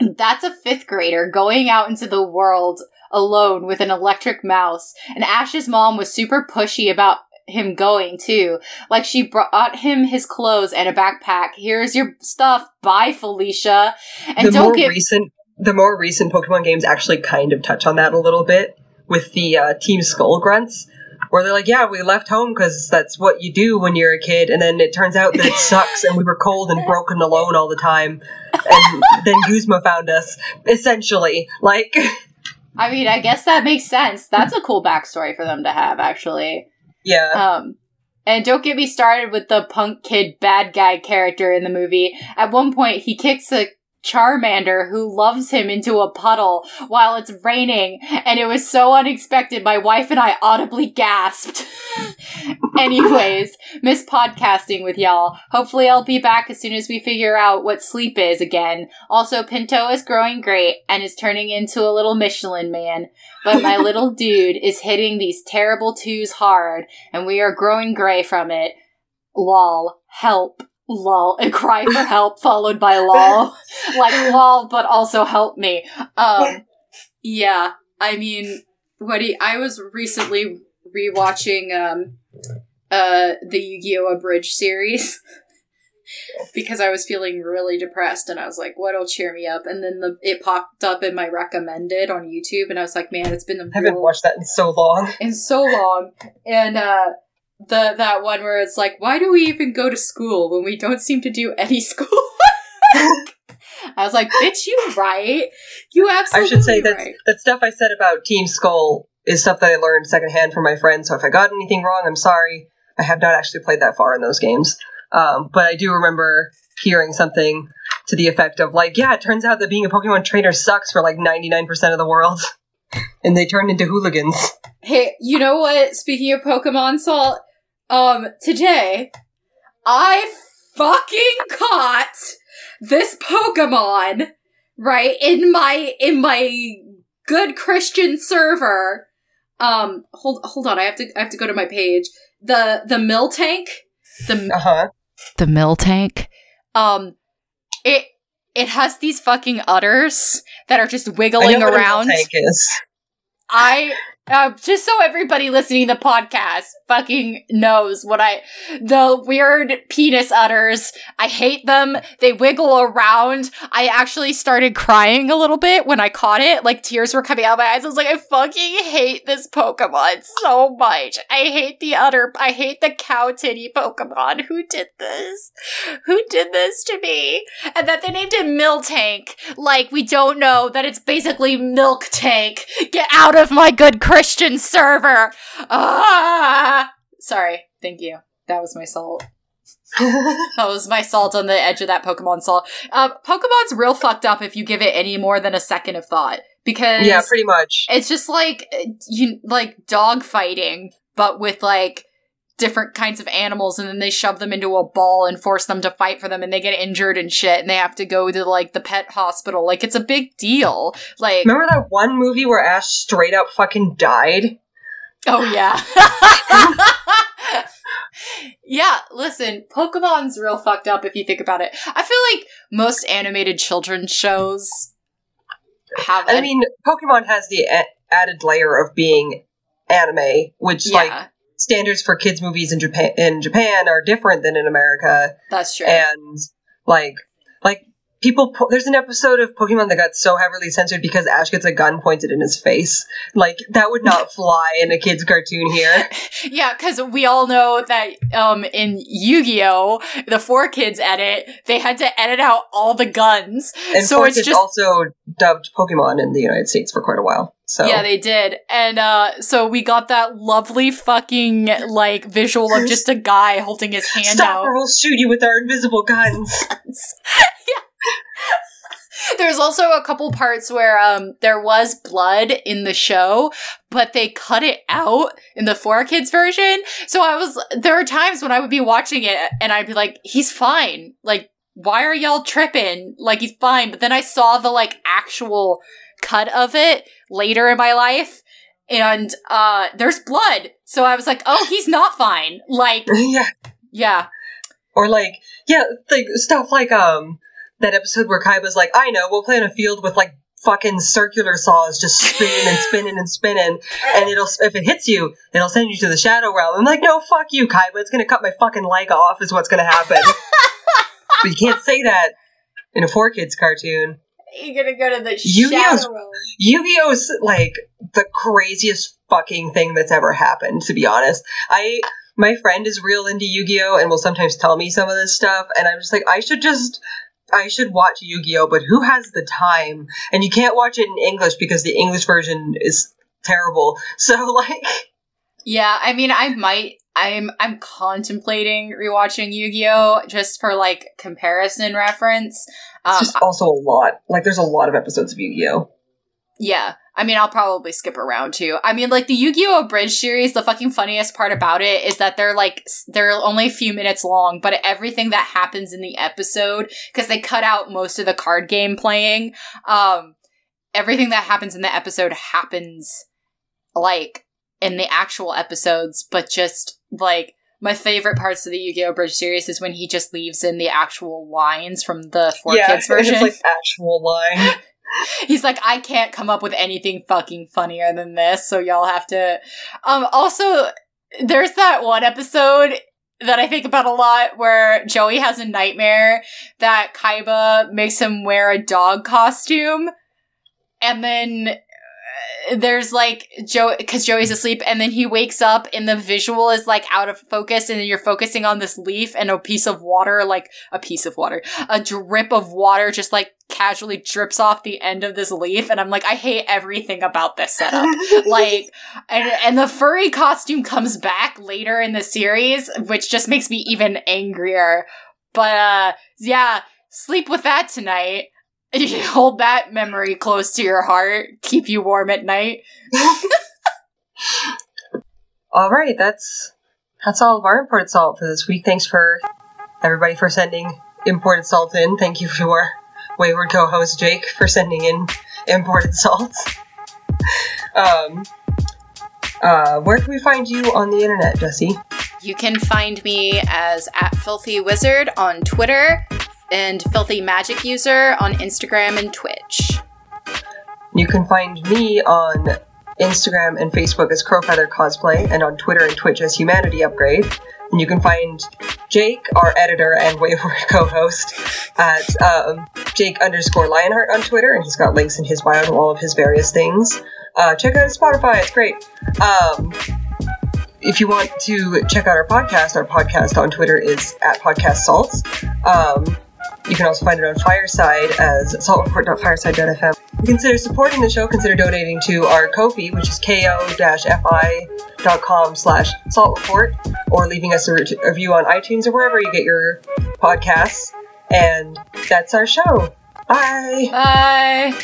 That's a fifth grader going out into the world alone with an electric mouse. And Ash's mom was super pushy about him going too. Like she brought him his clothes and a backpack. Here's your stuff. Bye, Felicia. And the don't more get recent, the more recent Pokemon games actually kind of touch on that a little bit with the uh, Team Skull grunts, where they're like, "Yeah, we left home because that's what you do when you're a kid," and then it turns out that it sucks, and we were cold and broken alone all the time, and then Guzma found us. Essentially, like. I mean, I guess that makes sense. That's a cool backstory for them to have, actually. Yeah. Um, and don't get me started with the punk kid bad guy character in the movie. At one point, he kicks a Charmander who loves him into a puddle while it's raining, and it was so unexpected. My wife and I audibly gasped. Anyways, miss podcasting with y'all. Hopefully, I'll be back as soon as we figure out what sleep is again. Also, Pinto is growing great and is turning into a little Michelin man. But my little dude is hitting these terrible twos hard, and we are growing gray from it. Lol. Help lol and cry for help followed by lol. Like lol but also help me. Um yeah i mean what he, i was recently rewatching um uh the yu-gi-oh! Abridged series because i was feeling really depressed and i was like what'll cheer me up? And then the it popped up in my recommended on youtube and i was like man it's been I haven't watched that in so long. in so long. And uh the that one where it's like why do we even go to school when we don't seem to do any school i was like bitch you right you absolutely. I should say that right that stuff I said about Team Skull is stuff that I learned secondhand from my friends. So if I got anything wrong, I'm sorry. I have not actually played that far in those games, um, but I do remember hearing something to the effect of like, yeah, it turns out that being a Pokemon trainer sucks for like 99% of the world, and they turn into hooligans. hey you know what speaking of pokemon salt um today i fucking caught this pokemon right in my in my good christian server um hold hold on i have to i have to go to my page the the Miltank the Uh huh. the Miltank um it it has these fucking udders that are just wiggling know what a around tank is. I uh, just so everybody listening to the podcast fucking knows what I the weird penis udders. I hate them. They wiggle around. I actually started crying a little bit when I caught it. Like tears were coming out of my eyes. I was like, I fucking hate this Pokemon so much. I hate the udder. I hate the cow titty Pokemon. Who did this? Who did this to me? And that they named it Miltank. Like we don't know that it's basically Milk Tank. Get out of my good Christian server. Ah! Sorry. Thank you. That was my salt. That was my salt on the edge of that Pokemon salt. Uh, Pokemon's real fucked up if you give it any more than a second of thought because yeah, pretty much. it's just like uh, you like dog fighting, but with like different kinds of animals, and then they shove them into a ball and force them to fight for them, and they get injured and shit, and they have to go to like the pet hospital. Like it's a big deal. Like Remember that one movie where Ash straight up fucking died? Oh yeah. yeah, listen, Pokemon's real fucked up if you think about it. I feel like most animated children's shows have I an- mean, Pokemon has the a- added layer of being anime, which like yeah, standards for kids movies in Japan in Japan are different than in America, that's true. and like like people. Po- there's an episode of Pokemon that got so heavily censored because Ash gets a gun pointed in his face. Like that would not fly in a kids' cartoon here. Yeah, because we all know that um, in Yu Gi Oh, the four kids edit, they had to edit out all the guns. And so it's just also dubbed Pokemon in the United States for quite a while. So Yeah, they did. And uh so we got that lovely fucking like visual of just a guy holding his hand stop out. or we'll shoot you with our invisible guns. There's also a couple parts where um there was blood in the show, but they cut it out in the four kids version. So I was there are times when I would be watching it and I'd be like, he's fine. Like, why are y'all tripping? Like he's fine. But then I saw the like actual cut of it later in my life. And uh there's blood. So I was like, oh, he's not fine. Like, yeah. yeah. Or like, yeah, like stuff like um that episode where Kaiba's like, I know, we'll play in a field with like fucking circular saws just spinning and spinning and spinning, and it'll if it hits you, it'll send you to the shadow realm. I'm like, no, fuck you, Kaiba. It's gonna cut my fucking leg off. Is what's gonna happen. but you can't say that in a four kids cartoon. You're gonna go to the Yu-Gi-Oh's- shadow realm. Yu-Gi-Oh's like the craziest fucking thing that's ever happened, to be honest. I my friend is real into Yu-Gi-Oh and will sometimes tell me some of this stuff and I'm just like I should just I should watch Yu-Gi-Oh, but who has the time? And you can't watch it in English because the English version is terrible. So like Yeah, I mean, I might. I'm I'm contemplating rewatching Yu-Gi-Oh just for like comparison reference. it's Um, just also a lot. Like there's a lot of episodes of Yu-Gi-Oh. Yeah, I mean, I'll probably skip around too. I mean, like the Yu-Gi-Oh Abridged series. The fucking funniest part about it is that they're like they're only a few minutes long, but everything that happens in the episode because they cut out most of the card game playing. Um, everything that happens in the episode happens like in the actual episodes, but just like my favorite parts of the Yu-Gi-Oh! Abridged series is when he just leaves in the actual lines from the Four yeah, Kids version. it's like actual line. He's like, I can't come up with anything fucking funnier than this, so y'all have to. Um, also, there's that one episode that I think about a lot where Joey has a nightmare that Kaiba makes him wear a dog costume, and then there's like Joe because Joey's asleep, and then he wakes up, and the visual is like out of focus, and then you're focusing on this leaf and a piece of water, like a piece of water, a drip of water, just like casually drips off the end of this leaf, and I'm like, I hate everything about this setup. like, and and the furry costume comes back later in the series, which just makes me even angrier. But uh, yeah, sleep with that tonight. You hold that memory close to your heart, keep you warm at night. All right, that's that's all of our imported salt for this week. Thanks for everybody for sending imported salt in. Thank you to our wayward co-host Jake for sending in imported salt. Um, uh, where can we find you on the internet, Jesse? You can find me as at Filthy Wizard on Twitter and Filthy Magic User on Instagram and Twitch. You can find me on Instagram and Facebook as Crowfeather Cosplay, and on Twitter and Twitch as Humanity Upgrade. And you can find Jake, our editor and wayward co-host, at um, Jake underscore Lionheart on Twitter, and he's got links in his bio to all of his various things. Uh, check out his Spotify; it's great. Um, if you want to check out our podcast, our podcast on Twitter is at Podcast Salts. Um, you can also find it on Fireside as saltreport.fireside.fm. Consider supporting the show. Consider donating to our Ko-fi, which is ko-fi.com slash salt report, or leaving us a review on iTunes or wherever you get your podcasts. And that's our show. Bye. Bye.